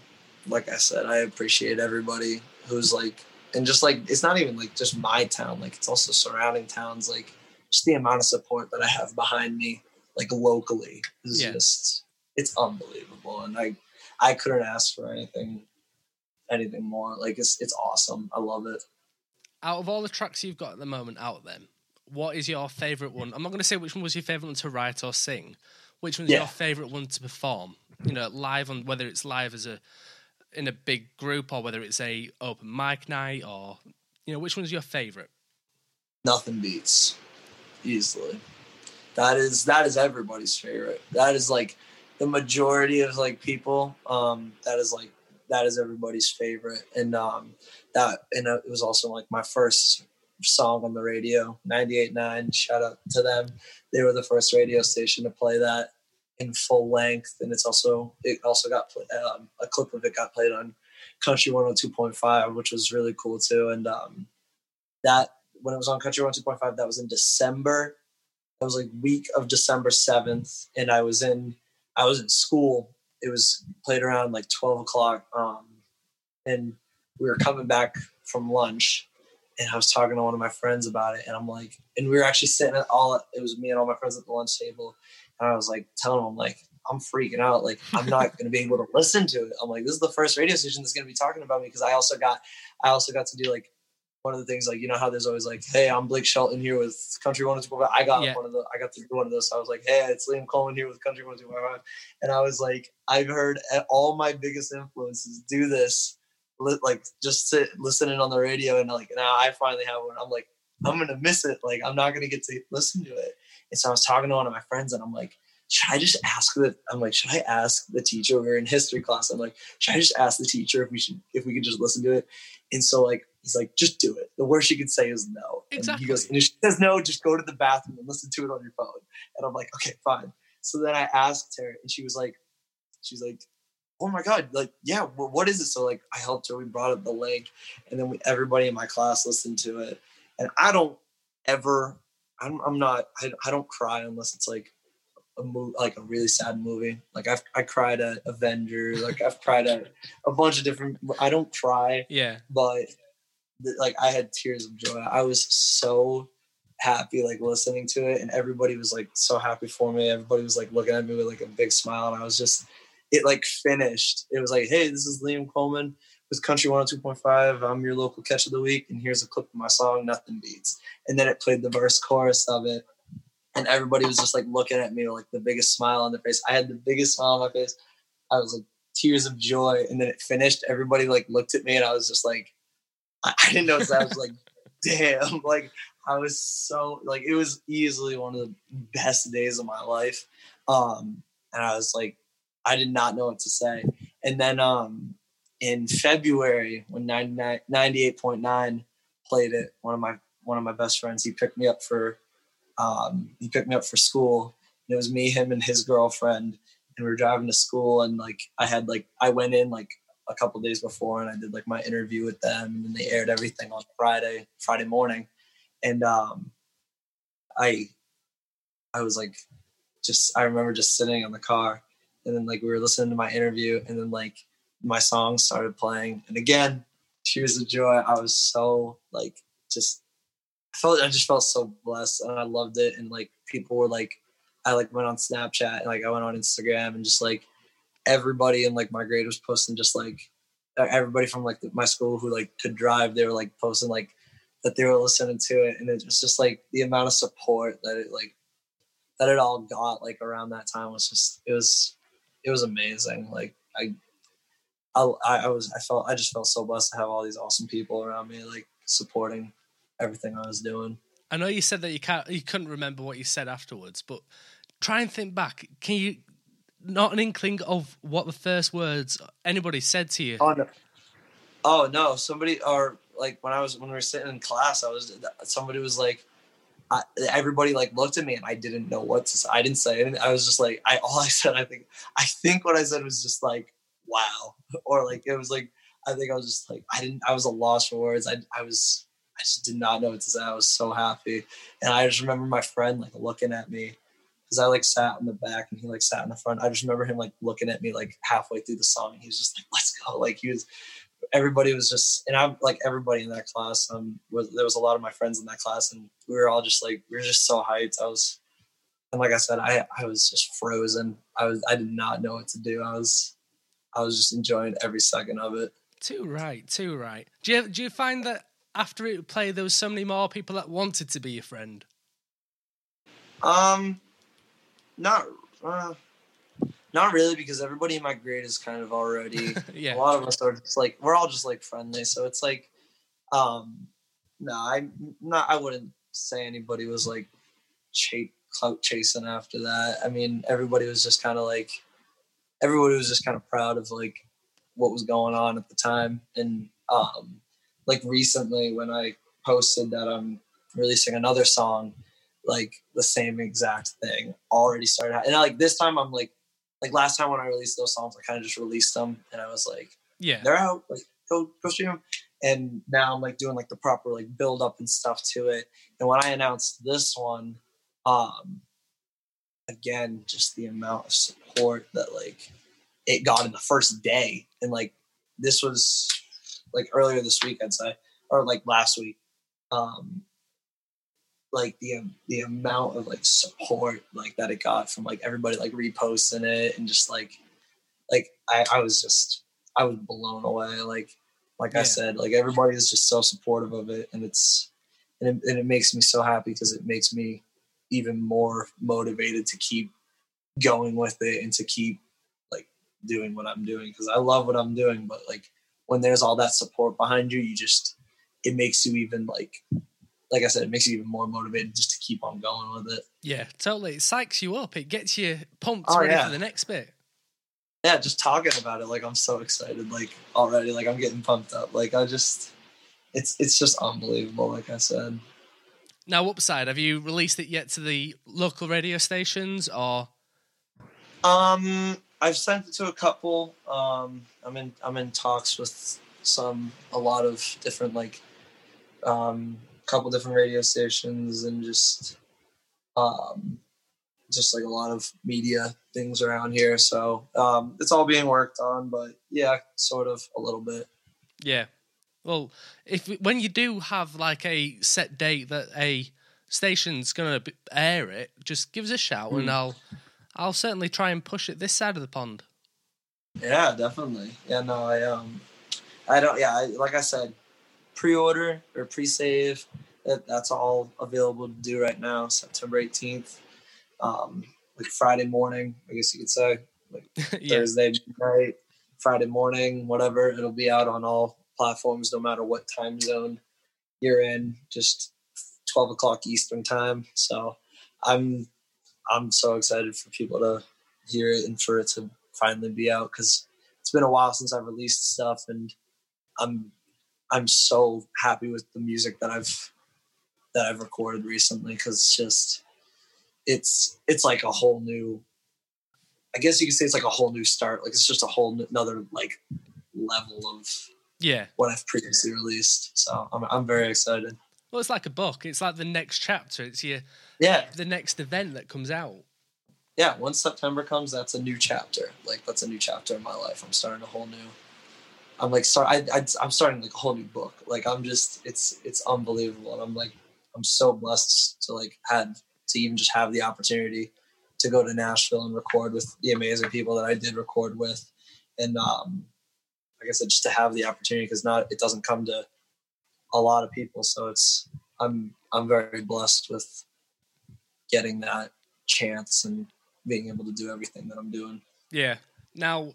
Speaker 3: like I said, I appreciate everybody who's like, and just like it's not even like just my town, like it's also surrounding towns. Like just the amount of support that I have behind me, like locally, is
Speaker 2: Yeah.
Speaker 3: just it's unbelievable, and I I couldn't ask for anything anything more. Like it's it's awesome. I love it.
Speaker 2: out of all the tracks you've got at the moment out then, what is your favourite one? I'm not going to say which one was your favourite one to write or sing. Which one's
Speaker 3: Yeah.
Speaker 2: your favourite one to perform? You know, live on whether it's live as a in a big group or whether it's a open mic night or you know, which one's your favourite?
Speaker 3: nothing beats easily that is that is everybody's favorite that is like the majority of like people um that is like that is everybody's favorite and um that and it was also like my first song on the radio 98.9 shout out to them they were the first radio station to play that in full length and it's also it also got um, a clip of it got played on country 102.5 which was really cool too and um that when it was on Country 102.5, that was in December. That was like week of December 7th. And I was in I was in school. It was played around like 12 o'clock. Um, and we were coming back from lunch and I was talking to one of my friends about it. And I'm like, and we were actually sitting at all it was me and all my friends at the lunch table. And I was like telling them like I'm freaking out. Like I'm not gonna be able to listen to it. I'm like, this is the first radio station that's gonna be talking about me because I also got I also got to do like one of the things like you know how there's always like hey i'm blake shelton here with country 102.5 i got
Speaker 2: Yeah.
Speaker 3: one of the i got to do one of those so i was like hey it's liam coleman here with country 102.5 and i was like i've heard all my biggest influences do this li- like just sit listening on the radio and like now i finally have one i'm like i'm gonna miss it like i'm not gonna get to listen to it and so i was talking to one of my friends and i'm like should I just ask the I'm like, should I ask the teacher? We were in history class. I'm like, should I just ask the teacher if we should if we could just listen to it? And so like he's like, just do it. The worst you could say is no. And
Speaker 2: Exactly.
Speaker 3: he goes, and if she says no, just go to the bathroom and listen to it on your phone. And I'm like, okay, fine. So then I asked her, and she was like, she's like, oh my god, like yeah, wh- what is it? So like I helped her. We brought up the link, and then we, everybody in my class listened to it. And I don't ever, I'm, I'm not, I, I don't cry unless it's like a movie, like a really sad movie. Like I've I cried at Avenger. Like I've cried at a bunch of different. I don't cry,
Speaker 2: Yeah.
Speaker 3: but like I had tears of joy. I was so happy like listening to it and everybody was like so happy for me everybody was like looking at me with like a big smile and i was just it like finished. It was like hey this is liam coleman with country 102.5 i'm your local catch of the week and here's a clip of my song nothing beats. And then it played the verse chorus of it and everybody was just like looking at me with like the biggest smile on their face. I had the biggest smile on my face. I was like tears of joy and then it finished. Everybody like looked at me and i was just like i, I didn't know that. I was like damn like I was so like it was easily one of the best days of my life. Um, and I was like, I did not know what to say. And then um, in February, when 98.9 played it, one of my one of my best friends, he picked me up for um, he picked me up for school. And it was me, him, and his girlfriend, and we were driving to school. And like I had like I went in like a couple days before, and I did like my interview with them, and they aired everything on Friday Friday morning and um, I I was like just I remember just sitting in the car and then like we were listening to my interview and then like my song started playing and again tears of joy. I was so like just I felt I just felt so blessed and I loved it and like people were like I like went on Snapchat and like I went on Instagram and just like everybody in like my grade was posting just like everybody from like my school who like could drive they were like posting like that they were listening to it and it was just like the amount of support that it like that it all got like around that time was just it was it was amazing. Like i i, I was i felt i just felt so blessed to have all these awesome people around me like supporting everything i was doing.
Speaker 2: I know you said that you can't you couldn't remember what you said afterwards but try and think back. Can you not an inkling of what the first words anybody said to you?
Speaker 3: Oh no. Oh no. Somebody or like when I was when we were sitting in class, I was somebody was like, I, everybody like looked at me and I didn't know what to say. I didn't say anything. I was just like, I all I said, I think, I think what I said was just like, wow, or like it was like, I think I was just like, I didn't, I was a loss for words. I, I was, I just did not know what to say. I was so happy, and I just remember my friend like looking at me because I like sat in the back and he like sat in the front. I just remember him like looking at me like halfway through the song. He was just like, "Let's go!" Like he was everybody was just, and I'm like everybody in that class. Um, was, there was a lot of my friends in that class, and we were all just like, we were just so hyped. I was, and like I said, I I was just frozen. I was, I did not know what to do. I was, I was just enjoying every second of it.
Speaker 2: Too right, too right. Do you do you find that after it played, there was so many more people that wanted to be your friend?
Speaker 3: Um, not. Uh, not really, because everybody in my grade is kind of already. yeah. A lot of us are just like we're all just like friendly, so it's like, um, no, I'm not. I wouldn't say anybody was like ch- clout chasing after that. I mean, everybody was just kind of like, everybody was just kind of proud of like what was going on at the time, and um, like recently when I posted that I'm releasing another song, like the same exact thing already started, and like this time I'm like like last time when I released those songs, I kind of just released them and I was like,
Speaker 2: yeah,
Speaker 3: they're out. Like go go stream them. And now I'm like doing like the proper like build up and stuff to it. And when I announced this one, um, again, just the amount of support that like it got in the first day, and like this was like earlier this week, I'd say, or like last week. Um, like the um, the amount of like support like that it got from like everybody like reposting it and just like like I, I was just I was blown away like like yeah. I said like everybody is just so supportive of it and it's and it, and it makes me so happy because it makes me even more motivated to keep going with it and to keep like doing what I'm doing because I love what I'm doing but like when there's all that support behind you you just it makes you even like like I said, it makes you even more motivated just to keep on going with it.
Speaker 2: Yeah, totally. It psychs you up. It gets you pumped oh, ready yeah. for the next bit.
Speaker 3: Yeah, just talking about it, like I'm so excited, like already, like I'm getting pumped up. Like I just, it's it's just unbelievable. Like I said.
Speaker 2: Now, upside, have you released it yet to the local radio stations or?
Speaker 3: Um, I've sent it to a couple. Um, I'm in I'm in talks with some a lot of different like um couple different radio stations and just um, just like a lot of media things around here. So um, it's all being worked on, but yeah, sort of a little bit.
Speaker 2: Yeah. Well, if when you do have like a set date that a station's gonna air it, just give us a shout, and
Speaker 3: Mm.
Speaker 2: I'll I'll certainly try and push it this side of the pond.
Speaker 3: Yeah, definitely. Yeah, no, I um, I don't. Yeah, I, like I said, pre-order or pre-save. That, that's all available to do right now. September eighteenth, um, like Friday morning, I guess you could say.
Speaker 2: yeah,
Speaker 3: Thursday night, Friday morning, whatever. It'll be out on all platforms, no matter what time zone you're in. Just twelve o'clock Eastern time. So I'm I'm so excited for people to hear it and for it to finally be out because it's been a while since I've released stuff, and I'm I'm so happy with the music that I've that I've recorded recently because it's just it's it's like a whole new I guess you could say it's like a whole new start. Like it's just a whole n- another like level of
Speaker 2: yeah.
Speaker 3: what I've previously released. So I'm I'm very excited.
Speaker 2: Well, it's like a book. It's like the next chapter. It's your
Speaker 3: Yeah,
Speaker 2: the next event that comes out.
Speaker 3: yeah. Once September comes, that's a new chapter. Like that's a new chapter in my life. I'm starting a whole new. I'm like. I, I I'm starting like a whole new book. Like I'm just it's it's unbelievable, and I'm like I'm so blessed to like had to even just have the opportunity to go to Nashville and record with the amazing people that I did record with, and um, like I said, just to have the opportunity because not it doesn't come to a lot of people. So it's I'm I'm very blessed with getting that chance and being able to do everything that I'm doing.
Speaker 2: Yeah. Now,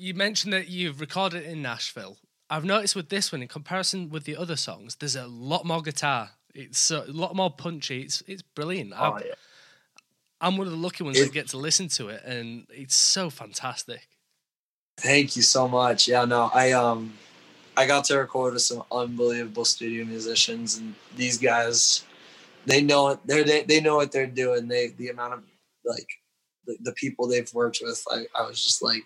Speaker 2: you mentioned that you've recorded it in Nashville. I've noticed with this one, in comparison with the other songs, there's a lot more guitar. It's a lot more punchy. It's it's brilliant.
Speaker 3: Oh,
Speaker 2: I'm,
Speaker 3: yeah.
Speaker 2: I'm one of the lucky ones
Speaker 3: It-
Speaker 2: that get to listen to it, and it's so fantastic.
Speaker 3: Thank you so much. Yeah, no, I um I got to record with some unbelievable studio musicians and these guys they know it they're they, they know what they're doing. They the amount of like the, the people they've worked with, I, I was just like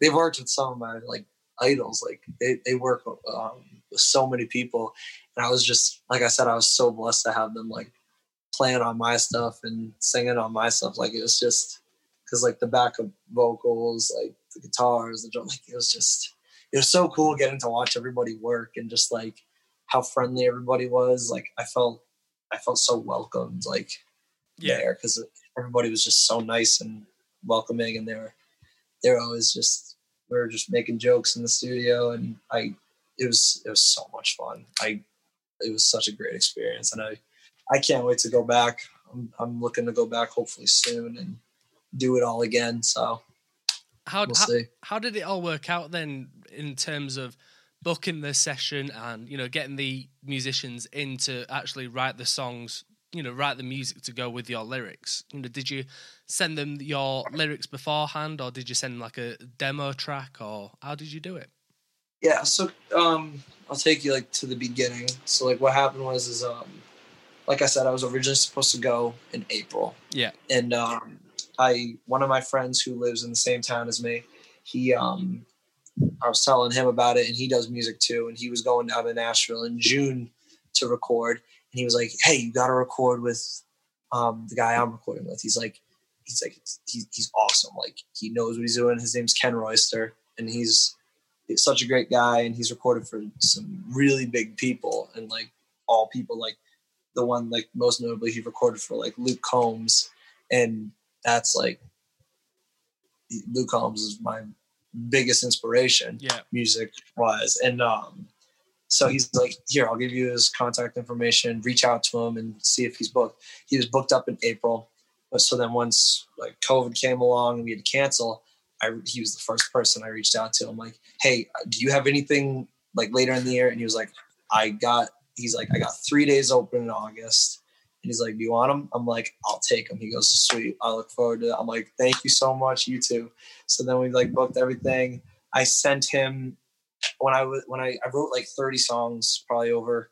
Speaker 3: they've worked with some of my like idols. Like they, they work um, with so many people. And I was just like I said, I was so blessed to have them like playing on my stuff and singing on my stuff. Like it was just because like the backup vocals, like the guitars, the drum, like it was just it was so cool getting to watch everybody work and just like how friendly everybody was. Like I felt I felt so welcomed like there because everybody was just so nice and welcoming and they were they were always just we were just making jokes in the studio and I it was it was so much fun. I it was such a great experience and I I can't wait to go back. I'm I'm looking to go back hopefully soon and do it all again. So
Speaker 2: How,
Speaker 3: we'll
Speaker 2: how how did it all work out then in terms of booking the session and you know getting the musicians in to actually write the songs you know write the music to go with your lyrics you know did you send them your lyrics beforehand or did you send like a demo track or how did you do it
Speaker 3: Yeah, so um I'll take you like to the beginning. So like what happened was is um like I said, I was originally supposed to go in April.
Speaker 2: Yeah.
Speaker 3: And um I one of my friends who lives in the same town as me, he um I was telling him about it and he does music too, and he was going down to Nashville in June to record. And he was like, Hey, you gotta record with um the guy I'm recording with. He's like he's like he's he's awesome. Like he knows what he's doing. His name's Ken Royster and he's he's such a great guy and he's recorded for some really big people and like all people like the one like most notably he recorded for like Luke Combs and that's like Luke Combs is my biggest inspiration
Speaker 2: yeah
Speaker 3: music wise and um so he's like here I'll give you his contact information reach out to him and see if he's booked he was booked up in April but so then once like COVID came along and we had to cancel I he was the first person I reached out to. I'm like, hey, do you have anything like later in the year? And he was like, I got. He's like, I got three days open in August. And he's like, do you want them? I'm like, I'll take them. He goes, sweet. I look forward to it. I'm like, thank you so much. You too. So then we like booked everything. I sent him when I was when I I wrote like 30 songs probably over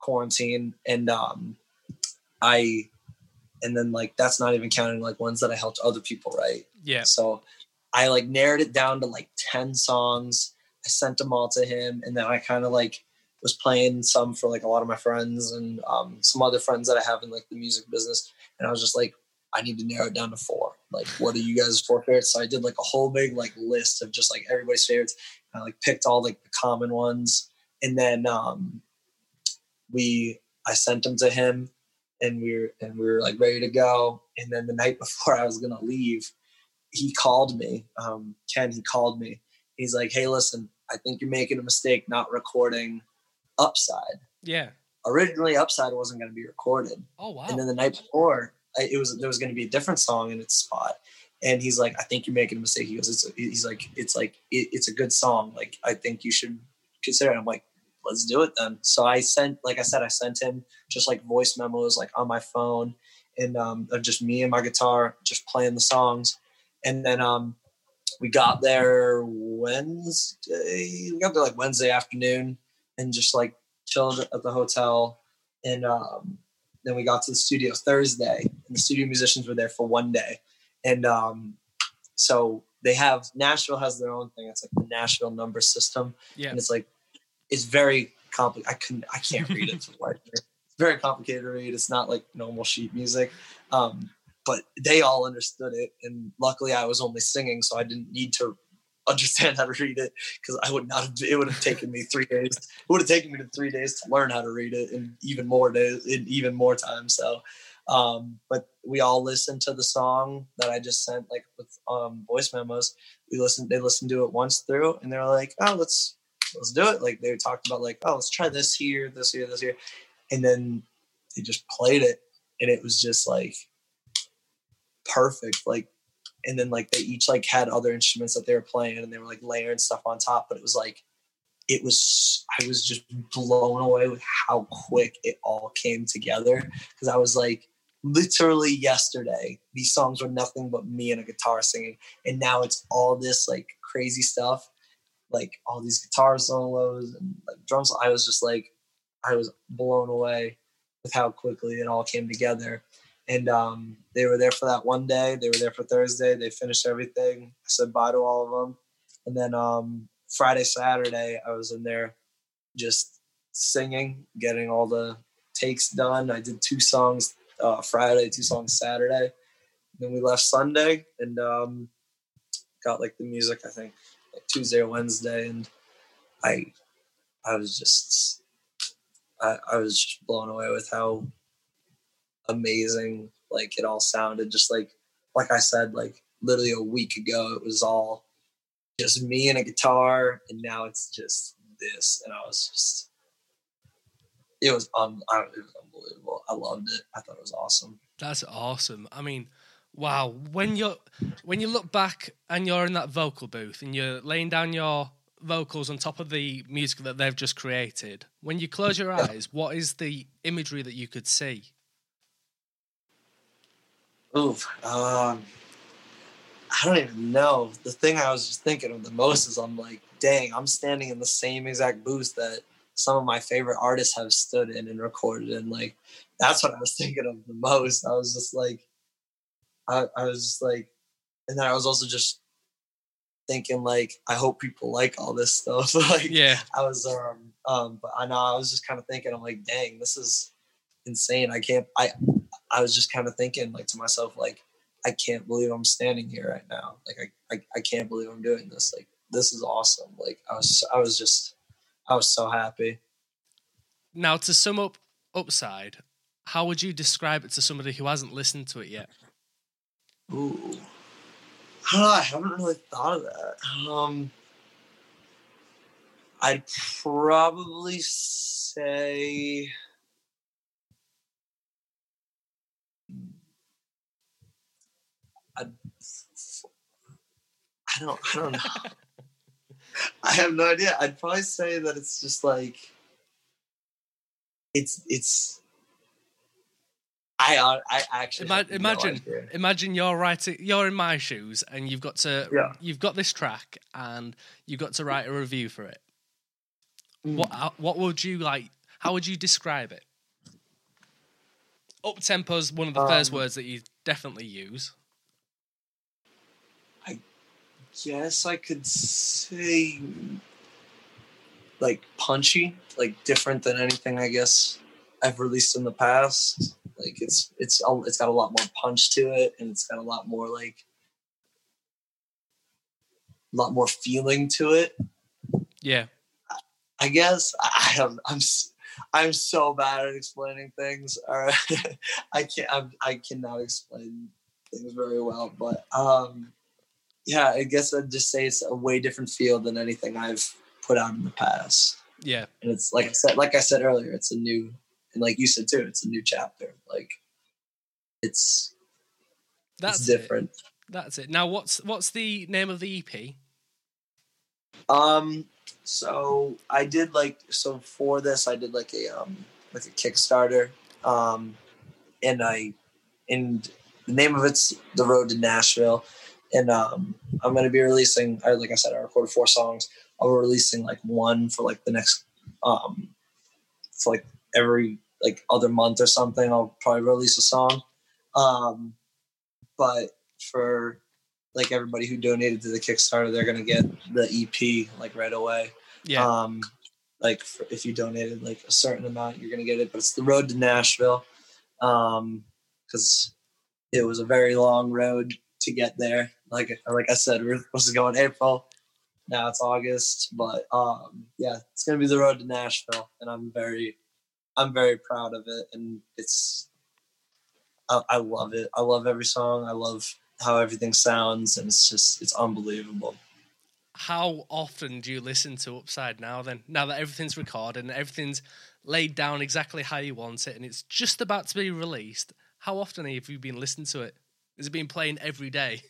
Speaker 3: quarantine and um I and then like that's not even counting like ones that I helped other people write.
Speaker 2: yeah
Speaker 3: So I like narrowed it down to like 10 songs. I sent them all to him. And then I kind of like was playing some for like a lot of my friends and um, some other friends that I have in like the music business. And I was just like, I need to narrow it down to four. Like, what are you guys' four favorites? So I did like a whole big like list of just like everybody's favorites. I like picked all like the common ones. And then um, we, I sent them to him. and we were and we were like ready to go. And then the night before I was gonna leave, he called me. Um, Ken, he called me. He's like, "Hey, listen, I think you're making a mistake not recording Upside.
Speaker 2: Yeah.
Speaker 3: Originally, Upside wasn't going to be recorded,
Speaker 2: Oh wow.
Speaker 3: and then the night before, it was there was going to be a different song in its spot." And he's like, "I think you're making a mistake." He goes, "It's he's like, it's like it, it's a good song. Like I think you should consider it." I'm like, "Let's do it then." So I sent, like I said, I sent him just like voice memos, like on my phone, and um, just me and my guitar, just playing the songs. And then um, we got there Wednesday. We got there like Wednesday afternoon, and just like chilled at the hotel. And um, then we got to the studio Thursday, and the studio musicians were there for one day. And um, so they have Nashville has their own thing. It's like the Nashville number system,
Speaker 2: yeah.
Speaker 3: and it's like it's very complicated. I couldn't, I can't read it. It's very complicated to read. It's not like normal sheet music, um, but they all understood it, and luckily I was only singing, so I didn't need to understand how to read it because I would not have. It would have taken me three days. It would have taken me to three days to learn how to read it, and even more days, in even more time. So. Um, but we all listened to the song that I just sent, like with um, voice memos. We listened. They listened to it once through, and they were like, "Oh, let's let's do it. Like they talked about like, oh, let's try this here, this here, this here. And then they just played it and it was just like perfect. Like and then like they each like had other instruments that they were playing and they were like layering stuff on top, but it was like it was I was just blown away with how quick it all came together. Cause I was like literally yesterday, these songs were nothing but me and a guitar singing. And now it's all this like crazy stuff like all these guitar solos and like drums. I was just like, I was blown away with how quickly it all came together. And um, they were there for that one day. They were there for Thursday. They finished everything. I said bye to all of them. And then um, Friday, Saturday, I was in there just singing, getting all the takes done. I did two songs uh, Friday, two songs Saturday. Then we left Sunday and um, got like the music, I think, like Tuesday or Wednesday, and I I was just I, I was just blown away with how amazing like it all sounded. Just like like I said, like literally a week ago, it was all just me and a guitar, and now it's just this, and I was just it was um I, it was unbelievable. I loved it. I thought it was awesome.
Speaker 2: That's awesome. I mean, wow. When you're when you look back and you're in that vocal booth and you're laying down your vocals on top of the music that they've just created, when you close your eyes, what is the imagery that you could see?
Speaker 3: Oof. Um, I don't even know. The thing I was just thinking of the most is I'm like, dang, I'm standing in the same exact booth that some of my favorite artists have stood in and recorded and Like, that's what I was thinking of the most. I was just like, I, I was just like, and then I was also just thinking like, I hope people like all this stuff. like,
Speaker 2: Yeah.
Speaker 3: I was, um, um, but I know I was just kind of thinking, I'm like, dang, this is insane. I can't, I, I was just kind of thinking like to myself, like, I can't believe I'm standing here right now. Like, I, I, I can't believe I'm doing this. Like, this is awesome. Like, I was, I was just, I was so happy.
Speaker 2: Now, to sum up Upside, how would you describe it to somebody who hasn't listened to it yet?
Speaker 3: Ooh. I don't know. I haven't really thought of that. Um, I'd probably say. I'd, I don't. I don't know. I have no idea. I'd probably say that it's just like. It's it's. I I actually
Speaker 2: Ima-
Speaker 3: have no
Speaker 2: imagine, imagine you're writing, you're in my shoes, and you've got to,
Speaker 3: Yeah.
Speaker 2: you've got this track, and you've got to write a review for it.
Speaker 3: Mm.
Speaker 2: What, what would you like? How would you describe it? Up tempo's one of the first
Speaker 3: Um,
Speaker 2: words that you definitely use.
Speaker 3: Guess I could say like punchy, like different than anything I guess I've released in the past. Like it's it's it's got a lot more punch to it, and it's got a lot more like a lot more feeling to it.
Speaker 2: Yeah,
Speaker 3: I guess I don't. I'm I'm so bad at explaining things. Or I can't. I'm, I cannot explain things very well. But um, yeah, I guess I'd just say it's a way different feel than anything I've put out in the past.
Speaker 2: Yeah,
Speaker 3: and it's like I said, like I said earlier, it's a new, and like you said too, it's a new chapter. Like it's
Speaker 2: that's
Speaker 3: it's different.
Speaker 2: It. That's it. Now, what's what's the name of the EP?
Speaker 3: Um, so I did like so for this I did like a um like a Kickstarter. Um and I and the name of it's The Road to Nashville. And um I'm gonna be releasing I like I said, I recorded four songs. I'll be releasing like one for like the next um for like every like other month or something. I'll probably release a song. Um but for like everybody who donated to the Kickstarter, they're gonna get the EP like right away.
Speaker 2: Yeah.
Speaker 3: Um, like for, if you donated like a certain amount, you're gonna get it. But it's the road to Nashville, um, because it was a very long road to get there. Like like I said, we are supposed to go in April. Now it's August, but um, yeah, it's gonna be the road to Nashville, and I'm very, I'm very proud of it, and it's, I, I love it. I love every song. I love how everything sounds, and it's just it's unbelievable.
Speaker 2: How often do you listen to Upside now? Then now that everything's recorded and everything's laid down exactly how you want it, and it's just about to be released, how often have you been listening to it? Has it been playing every day?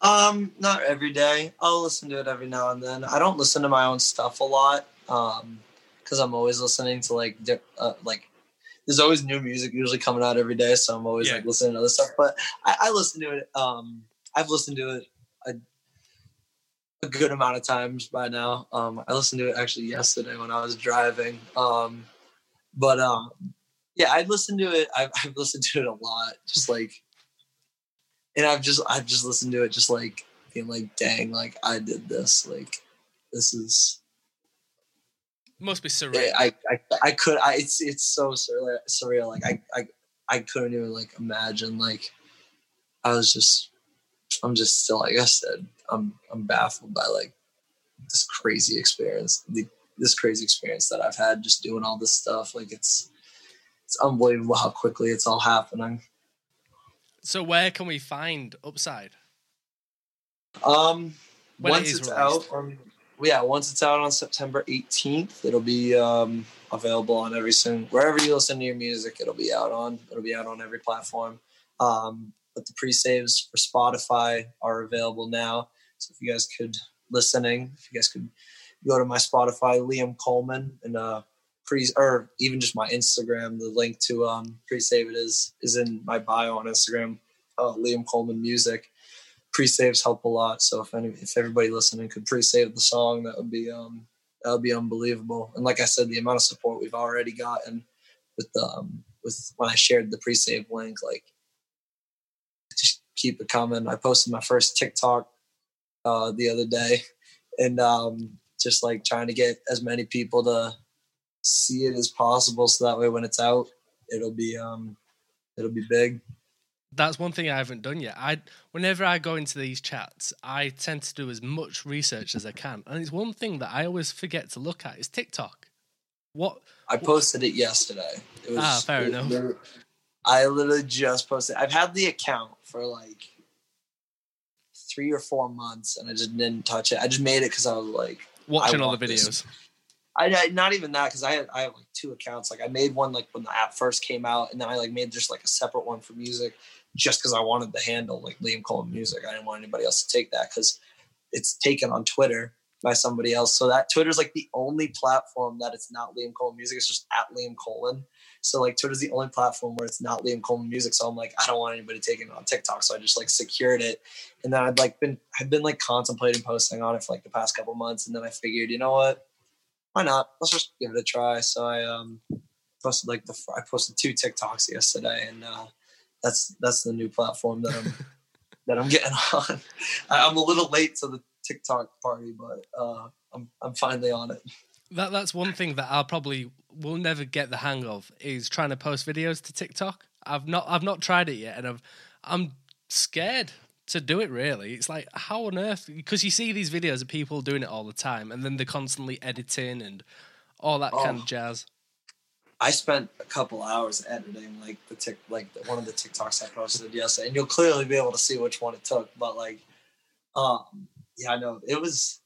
Speaker 3: Um, not every day. I'll listen to it every now and then. I don't listen to my own stuff a lot, um, because I'm always listening to like uh, like there's always new music usually coming out every day, so I'm always yeah. like listening to other stuff. But I, I, listen to it. Um, I've listened to it a, a good amount of times by now. Um, I listened to it actually yesterday when I was driving. Um, but um, yeah, I listened to it. I've, I've listened to it a lot, just like, and I've just I've just listened to it, just like being like, dang, like I did this, like this is
Speaker 2: must be surreal.
Speaker 3: I, I, I could. I, it's it's so surreal. Surreal. Like I, I, I couldn't even like imagine. Like I was just, I'm just still. Like I said, I'm I'm baffled by like this crazy experience. The, this crazy experience that I've had just doing all this stuff. Like it's, it's unbelievable how quickly it's all happening.
Speaker 2: So where can we find Upside?
Speaker 3: Um, when once it it's released. out, yeah, once it's out on September 18th, it'll be um, available on every single wherever you listen to your music. It'll be out on. It'll be out on every platform. Um, but the pre-saves for Spotify are available now. So if you guys could listening, if you guys could go to my Spotify, Liam Coleman, and uh, pre or even just my Instagram, the link to um, pre-save it is is in my bio on Instagram, uh, Liam Coleman Music pre-saves help a lot. So if any, if everybody listening could pre-save the song, that would be um, that would be unbelievable. And like I said, the amount of support we've already gotten with the um, with when I shared the pre-save link, like just keep it coming. I posted my first TikTok uh, the other day, and um, just like trying to get as many people to see it as possible, so that way when it's out, it'll be um, it'll be big
Speaker 2: that's one thing I haven't done yet. I whenever I go into these chats, I tend to do as much research as I can, and it's one thing that I always forget to look at is TikTok. What
Speaker 3: I posted it yesterday. It
Speaker 2: was, ah, fair it, enough.
Speaker 3: I literally just posted. I've had the account for like three or four months, and I just didn't touch it. I just made it because I was like
Speaker 2: watching all the videos. This.
Speaker 3: I, I, not even that because I had I have like two accounts. Like I made one like when the app first came out, and then I like made just like a separate one for music just because I wanted the handle like Liam Coleman Music. I didn't want anybody else to take that because it's taken on Twitter by somebody else. So that Twitter's like the only platform that it's not Liam Coleman Music. It's just at Liam Coleman. So like Twitter's the only platform where it's not Liam Coleman Music. So I'm like, I don't want anybody taking it on TikTok. So I just like secured it. And then I'd like been I've been like contemplating posting on it for like the past couple months. And then I figured, you know what? Why not? Let's just give it a try. So I um posted like the I posted two TikToks yesterday and uh that's that's the new platform that I'm that I'm getting on. I, am a little late to the TikTok party, but uh, I'm I'm finally on it.
Speaker 2: That that's one thing that I'll probably will never get the hang of is trying to post videos to TikTok. I've not I've not tried it yet, and I've I'm scared to do it. Really, it's like how on earth? Because you see these videos of people doing it all the time, and then they're constantly editing and all that kind
Speaker 3: Oh.
Speaker 2: of jazz.
Speaker 3: I spent a couple hours editing like the tick like the, one of the TikToks I posted yesterday, and you'll clearly be able to see which one it took. But like, um, yeah, I know it was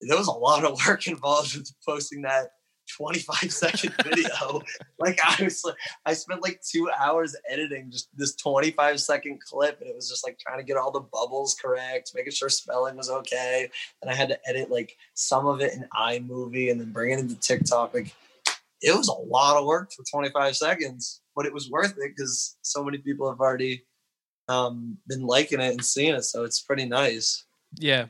Speaker 3: there was a lot of work involved with posting that 25 second video. like I was like, I spent like two hours editing just this 25 second clip, and it was just like trying to get all the bubbles correct, making sure spelling was okay, and I had to edit like some of it in iMovie and then bring it into TikTok. Like it was a lot of work for 25 seconds, but it was worth it because so many people have already um, been liking it and seeing it. So it's pretty nice.
Speaker 2: Yeah.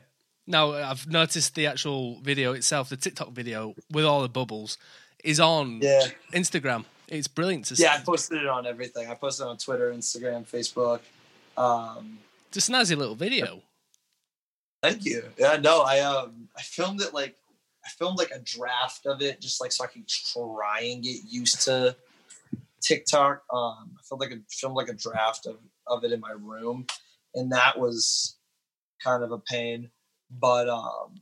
Speaker 2: Now I've noticed the actual video itself, the TikTok video with all the bubbles, is on
Speaker 3: Yeah.
Speaker 2: Instagram. It's brilliant to see.
Speaker 3: Yeah, I posted it on everything. I posted it on Twitter, Instagram, Facebook. Um,
Speaker 2: Just a snazzy little video.
Speaker 3: thank you. Yeah, no, I um I filmed it like I filmed like a draft of it just like so I could try and get used to TikTok. Um I filmed like a filmed like a draft of, of it in my room and that was kind of a pain. But um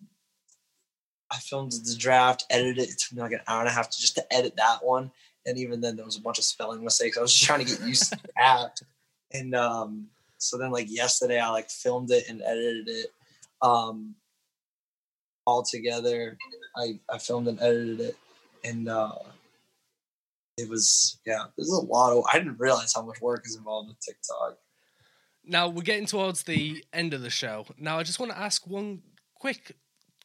Speaker 3: I filmed the draft, edited it. It took me like an hour and a half to just to edit that one. And even then there was a bunch of spelling mistakes. I was just trying to get used to that. And um so then like yesterday I like filmed it and edited it um all together. I, I filmed and edited it and uh it was yeah, there's a lot of I didn't realize how much work is involved with TikTok.
Speaker 2: Now we're getting towards the end of the show. Now I just want to ask one quick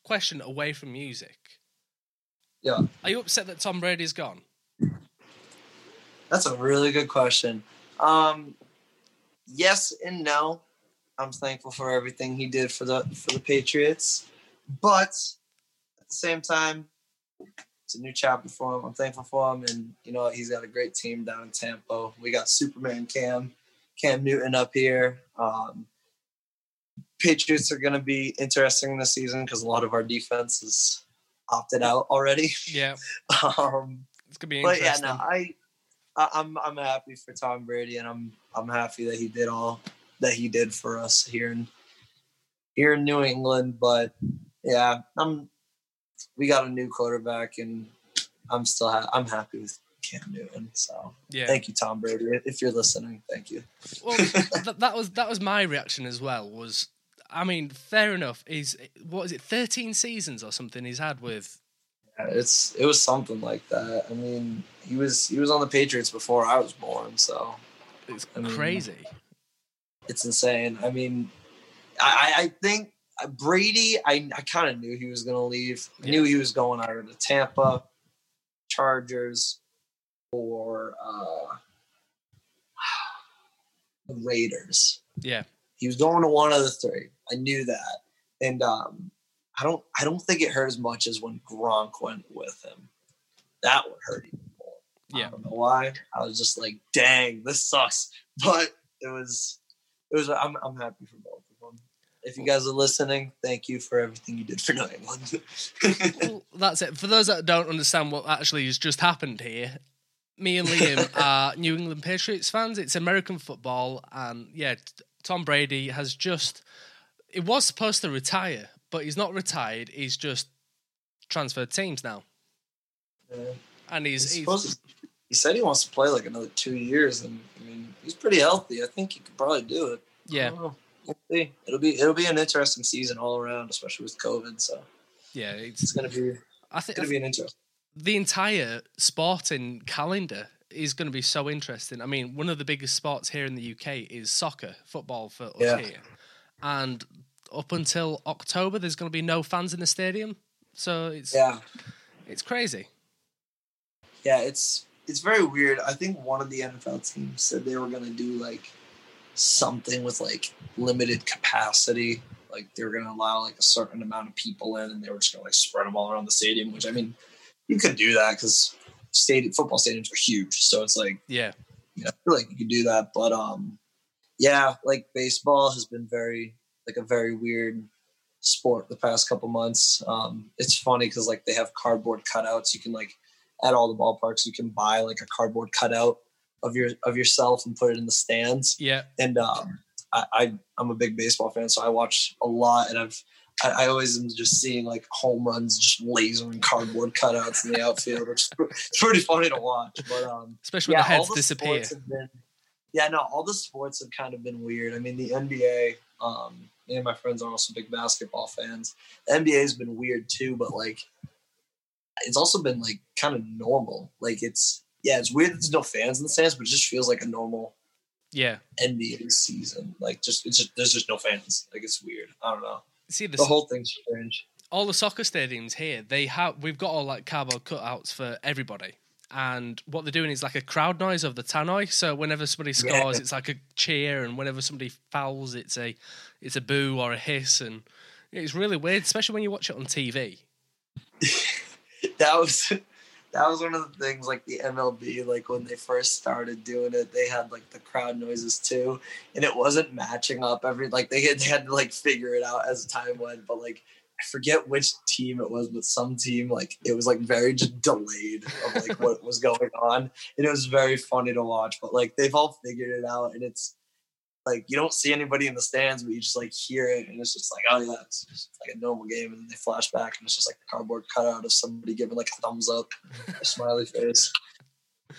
Speaker 2: question away from music.
Speaker 3: Yeah.
Speaker 2: Are you upset that Tom Brady's gone?
Speaker 3: That's a really good question. Um, yes and no. I'm thankful for everything he did for the for the Patriots, but at the same time, it's a new chapter for him. I'm thankful for him, and you know he's got a great team down in Tampa. We got Superman Cam, Cam Newton up here. Um, Patriots are going to be interesting this season because a lot of our defense is opted out already.
Speaker 2: Yeah,
Speaker 3: um,
Speaker 2: it's gonna be
Speaker 3: but yeah, no, I, I, I'm I'm happy for Tom Brady, and I'm I'm happy that he did all that he did for us here in here in New England. But yeah, I'm we got a new quarterback, and I'm still ha- I'm happy with Cam Newton. So
Speaker 2: yeah.
Speaker 3: thank you, Tom Brady, if you're listening. Thank you.
Speaker 2: Well, th- that was that was my reaction as well. Was I mean, fair enough. He's what is it, thirteen seasons or something? He's had with
Speaker 3: Yeah, it's it was something like that. I mean, he was he was on the Patriots before I was born, so
Speaker 2: it's
Speaker 3: I mean,
Speaker 2: crazy.
Speaker 3: it's insane. I mean, I, I think Brady, I, I kind of knew he was going to leave. I knew he was going either to Tampa, Chargers, or uh, the Raiders.
Speaker 2: Yeah,
Speaker 3: He was going to one of the three. I knew that, and um, I don't I don't think it hurt as much as when Gronk went with him. That would hurt even more.
Speaker 2: Yeah.
Speaker 3: I don't know why. I was just like, dang, this sucks. But it was it was I'm I'm happy for both of them. If you guys are listening, thank you for everything you did for New England.
Speaker 2: well, that's it. For those that don't understand what actually has just happened here, me and Liam are New England Patriots fans. It's American football, and yeah, Tom Brady has just. It was supposed to retire, but he's not retired. He's just transferred teams now,
Speaker 3: Yeah.
Speaker 2: and he's,
Speaker 3: he's,
Speaker 2: he's
Speaker 3: to, he said he wants to play like another two years, and I mean he's pretty healthy. I think he could probably do it.
Speaker 2: Yeah.
Speaker 3: We'll see. It'll be it'll be an interesting season all around, especially with COVID. So
Speaker 2: yeah.
Speaker 3: it's
Speaker 2: It's
Speaker 3: gonna be
Speaker 2: I think it's
Speaker 3: gonna be an interesting.
Speaker 2: The entire sporting calendar is going to be so interesting. I mean, one of the biggest sports here in the UK is soccer, football for us
Speaker 3: Yeah.
Speaker 2: here. And up until October, there's going to be no fans in the stadium. So it's
Speaker 3: Yeah,
Speaker 2: it's crazy.
Speaker 3: yeah. It's it's very weird. I think one of the NFL teams said they were gonna do like something with like limited capacity. Like they were gonna allow like a certain amount of people in, and they were just gonna like spread them all around the stadium. Which I mean, you could do that because stadium football stadiums are huge. So it's like
Speaker 2: Yeah,
Speaker 3: you know, I feel like you could do that. But um, yeah, like baseball has been very like a very weird sport the past couple months. Um, it's funny because like they have cardboard cutouts. You can like at all the ballparks, you can buy like a cardboard cutout of your of yourself and put it in the stands.
Speaker 2: yeah,
Speaker 3: And um, I, I I'm a big baseball fan, so I watch a lot, and I've I, I always am just seeing like home runs, just lasering cardboard cutouts in the outfield, which it's pretty funny to watch. But um,
Speaker 2: Especially when the heads
Speaker 3: the
Speaker 2: disappear.
Speaker 3: been- yeah, no, all the sports have kind of been weird. I mean, the NBA. Um, me and my friends are also big basketball fans. The NBA has been weird too, but like, it's also been like kind of normal. Like it's yeah, it's weird. that There's no fans in the stands, but it just feels like a normal
Speaker 2: Yeah.
Speaker 3: NBA season. Like just it's just there's just no fans. Like it's weird. I don't know.
Speaker 2: See the
Speaker 3: The whole thing's strange.
Speaker 2: all the soccer stadiums here, they have we've got all like cardboard cutouts for everybody. And what they're doing is like a crowd noise of the tannoy. So whenever somebody
Speaker 3: Yeah.
Speaker 2: scores, it's like a cheer, and whenever somebody fouls, it's a it's a boo or a hiss, and it's really weird, especially when you watch it on TV.
Speaker 3: that was that was one of the things like the MLB like when they first started doing it they had like the crowd noises too and it wasn't matching up every like they had, they had to like figure it out as time went but like I forget which team it was but some team like it was like very just delayed of like what was going on and it was very funny to watch but like they've all figured it out and it's like you don't see anybody in the stands, but you just like hear it, and it's just like, oh yeah, it's just like a normal game, and then they flash back, and it's just like a cardboard cutout of somebody giving like a thumbs up, a smiley face.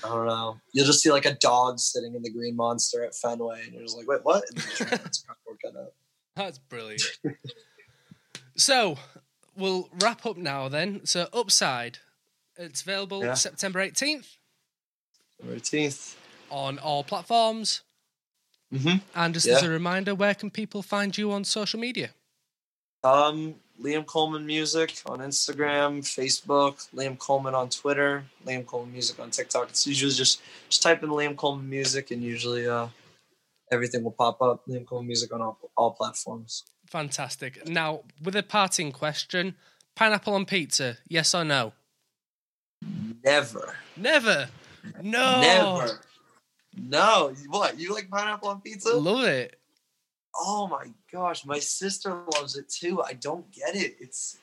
Speaker 3: I don't know. You'll just see like a dog sitting in the green monster at Fenway, and you're just like, wait, what? And just it's a cardboard cutout.
Speaker 2: That's brilliant. so we'll wrap up now then. So Upside, it's available
Speaker 3: Yeah.
Speaker 2: September 18th
Speaker 3: 18th.
Speaker 2: on all platforms.
Speaker 3: Mm-hmm.
Speaker 2: And just as a reminder, where can people find you on social media?
Speaker 3: Um, Liam Coleman Music on Instagram, Facebook, Liam Coleman on Twitter, Liam Coleman Music on TikTok. It's usually just just type in Liam Coleman Music and usually uh everything will pop up. Liam Coleman Music on all, all platforms.
Speaker 2: Fantastic. Now, with a parting question pineapple on pizza, yes or no?
Speaker 3: Never.
Speaker 2: Never. No.
Speaker 3: Never. No. What? You like pineapple on pizza?
Speaker 2: Love it.
Speaker 3: Oh my gosh, my sister loves it too. I don't get it. It's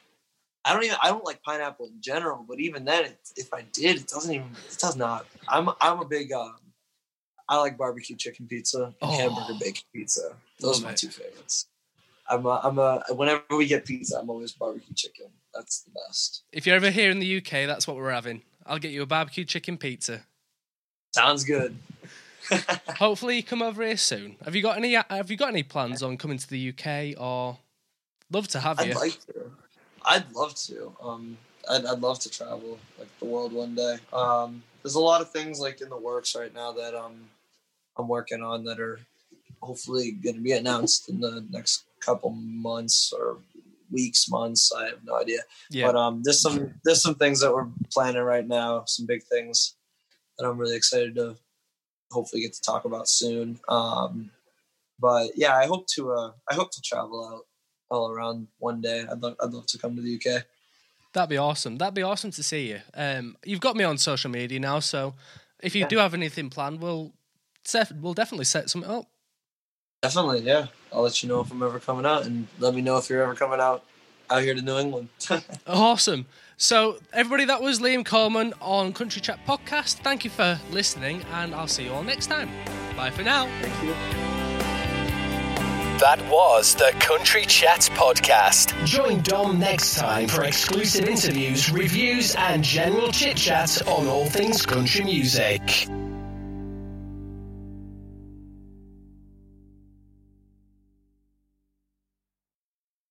Speaker 3: I don't even I don't like pineapple in general, but even then, it, if I did, it doesn't even it does not. I'm I'm a big um, I like barbecue chicken pizza and
Speaker 2: Oh.
Speaker 3: hamburger bacon pizza. Those
Speaker 2: Love
Speaker 3: are my
Speaker 2: it.
Speaker 3: two favorites. I'm a, I'm a whenever we get pizza, I'm always barbecue chicken. That's the best.
Speaker 2: If you're ever here in the UK, that's what we're having. I'll get you a barbecue chicken pizza.
Speaker 3: Sounds good.
Speaker 2: Hopefully, you come over here soon. Have you got any? Have you got any plans on coming to the UK? Or love to have you.
Speaker 3: I'd like to. I'd love to. Um, I'd, I'd love to travel like the world one day. Um, there's a lot of things like in the works right now that um, I'm working on that are hopefully going to be announced in the next couple months or weeks, months. I have no idea.
Speaker 2: yeah.
Speaker 3: But um, there's some there's some things that we're planning right now. Some big things that I'm really excited to hopefully get to talk about soon. Um, but yeah, I hope to uh, I hope to travel out all around one day. I'd love I'd love to come to the UK.
Speaker 2: That'd be awesome. That'd be awesome to see you. Um, you've got me on social media now, so if you
Speaker 3: Yeah.
Speaker 2: do have anything planned, we'll set, we'll definitely set something up.
Speaker 3: Definitely, yeah. I'll let you know if I'm ever coming out, and let me know if you're ever coming out out here to New England.
Speaker 2: Awesome. So, everybody, that was Liam Coleman on Country Chat Podcast. Thank you for listening, and I'll see you all next time. Bye for now.
Speaker 3: Thank you.
Speaker 1: That was the Country Chat Podcast. Join Dom next time for exclusive interviews, reviews, and general chit chat on all things country music.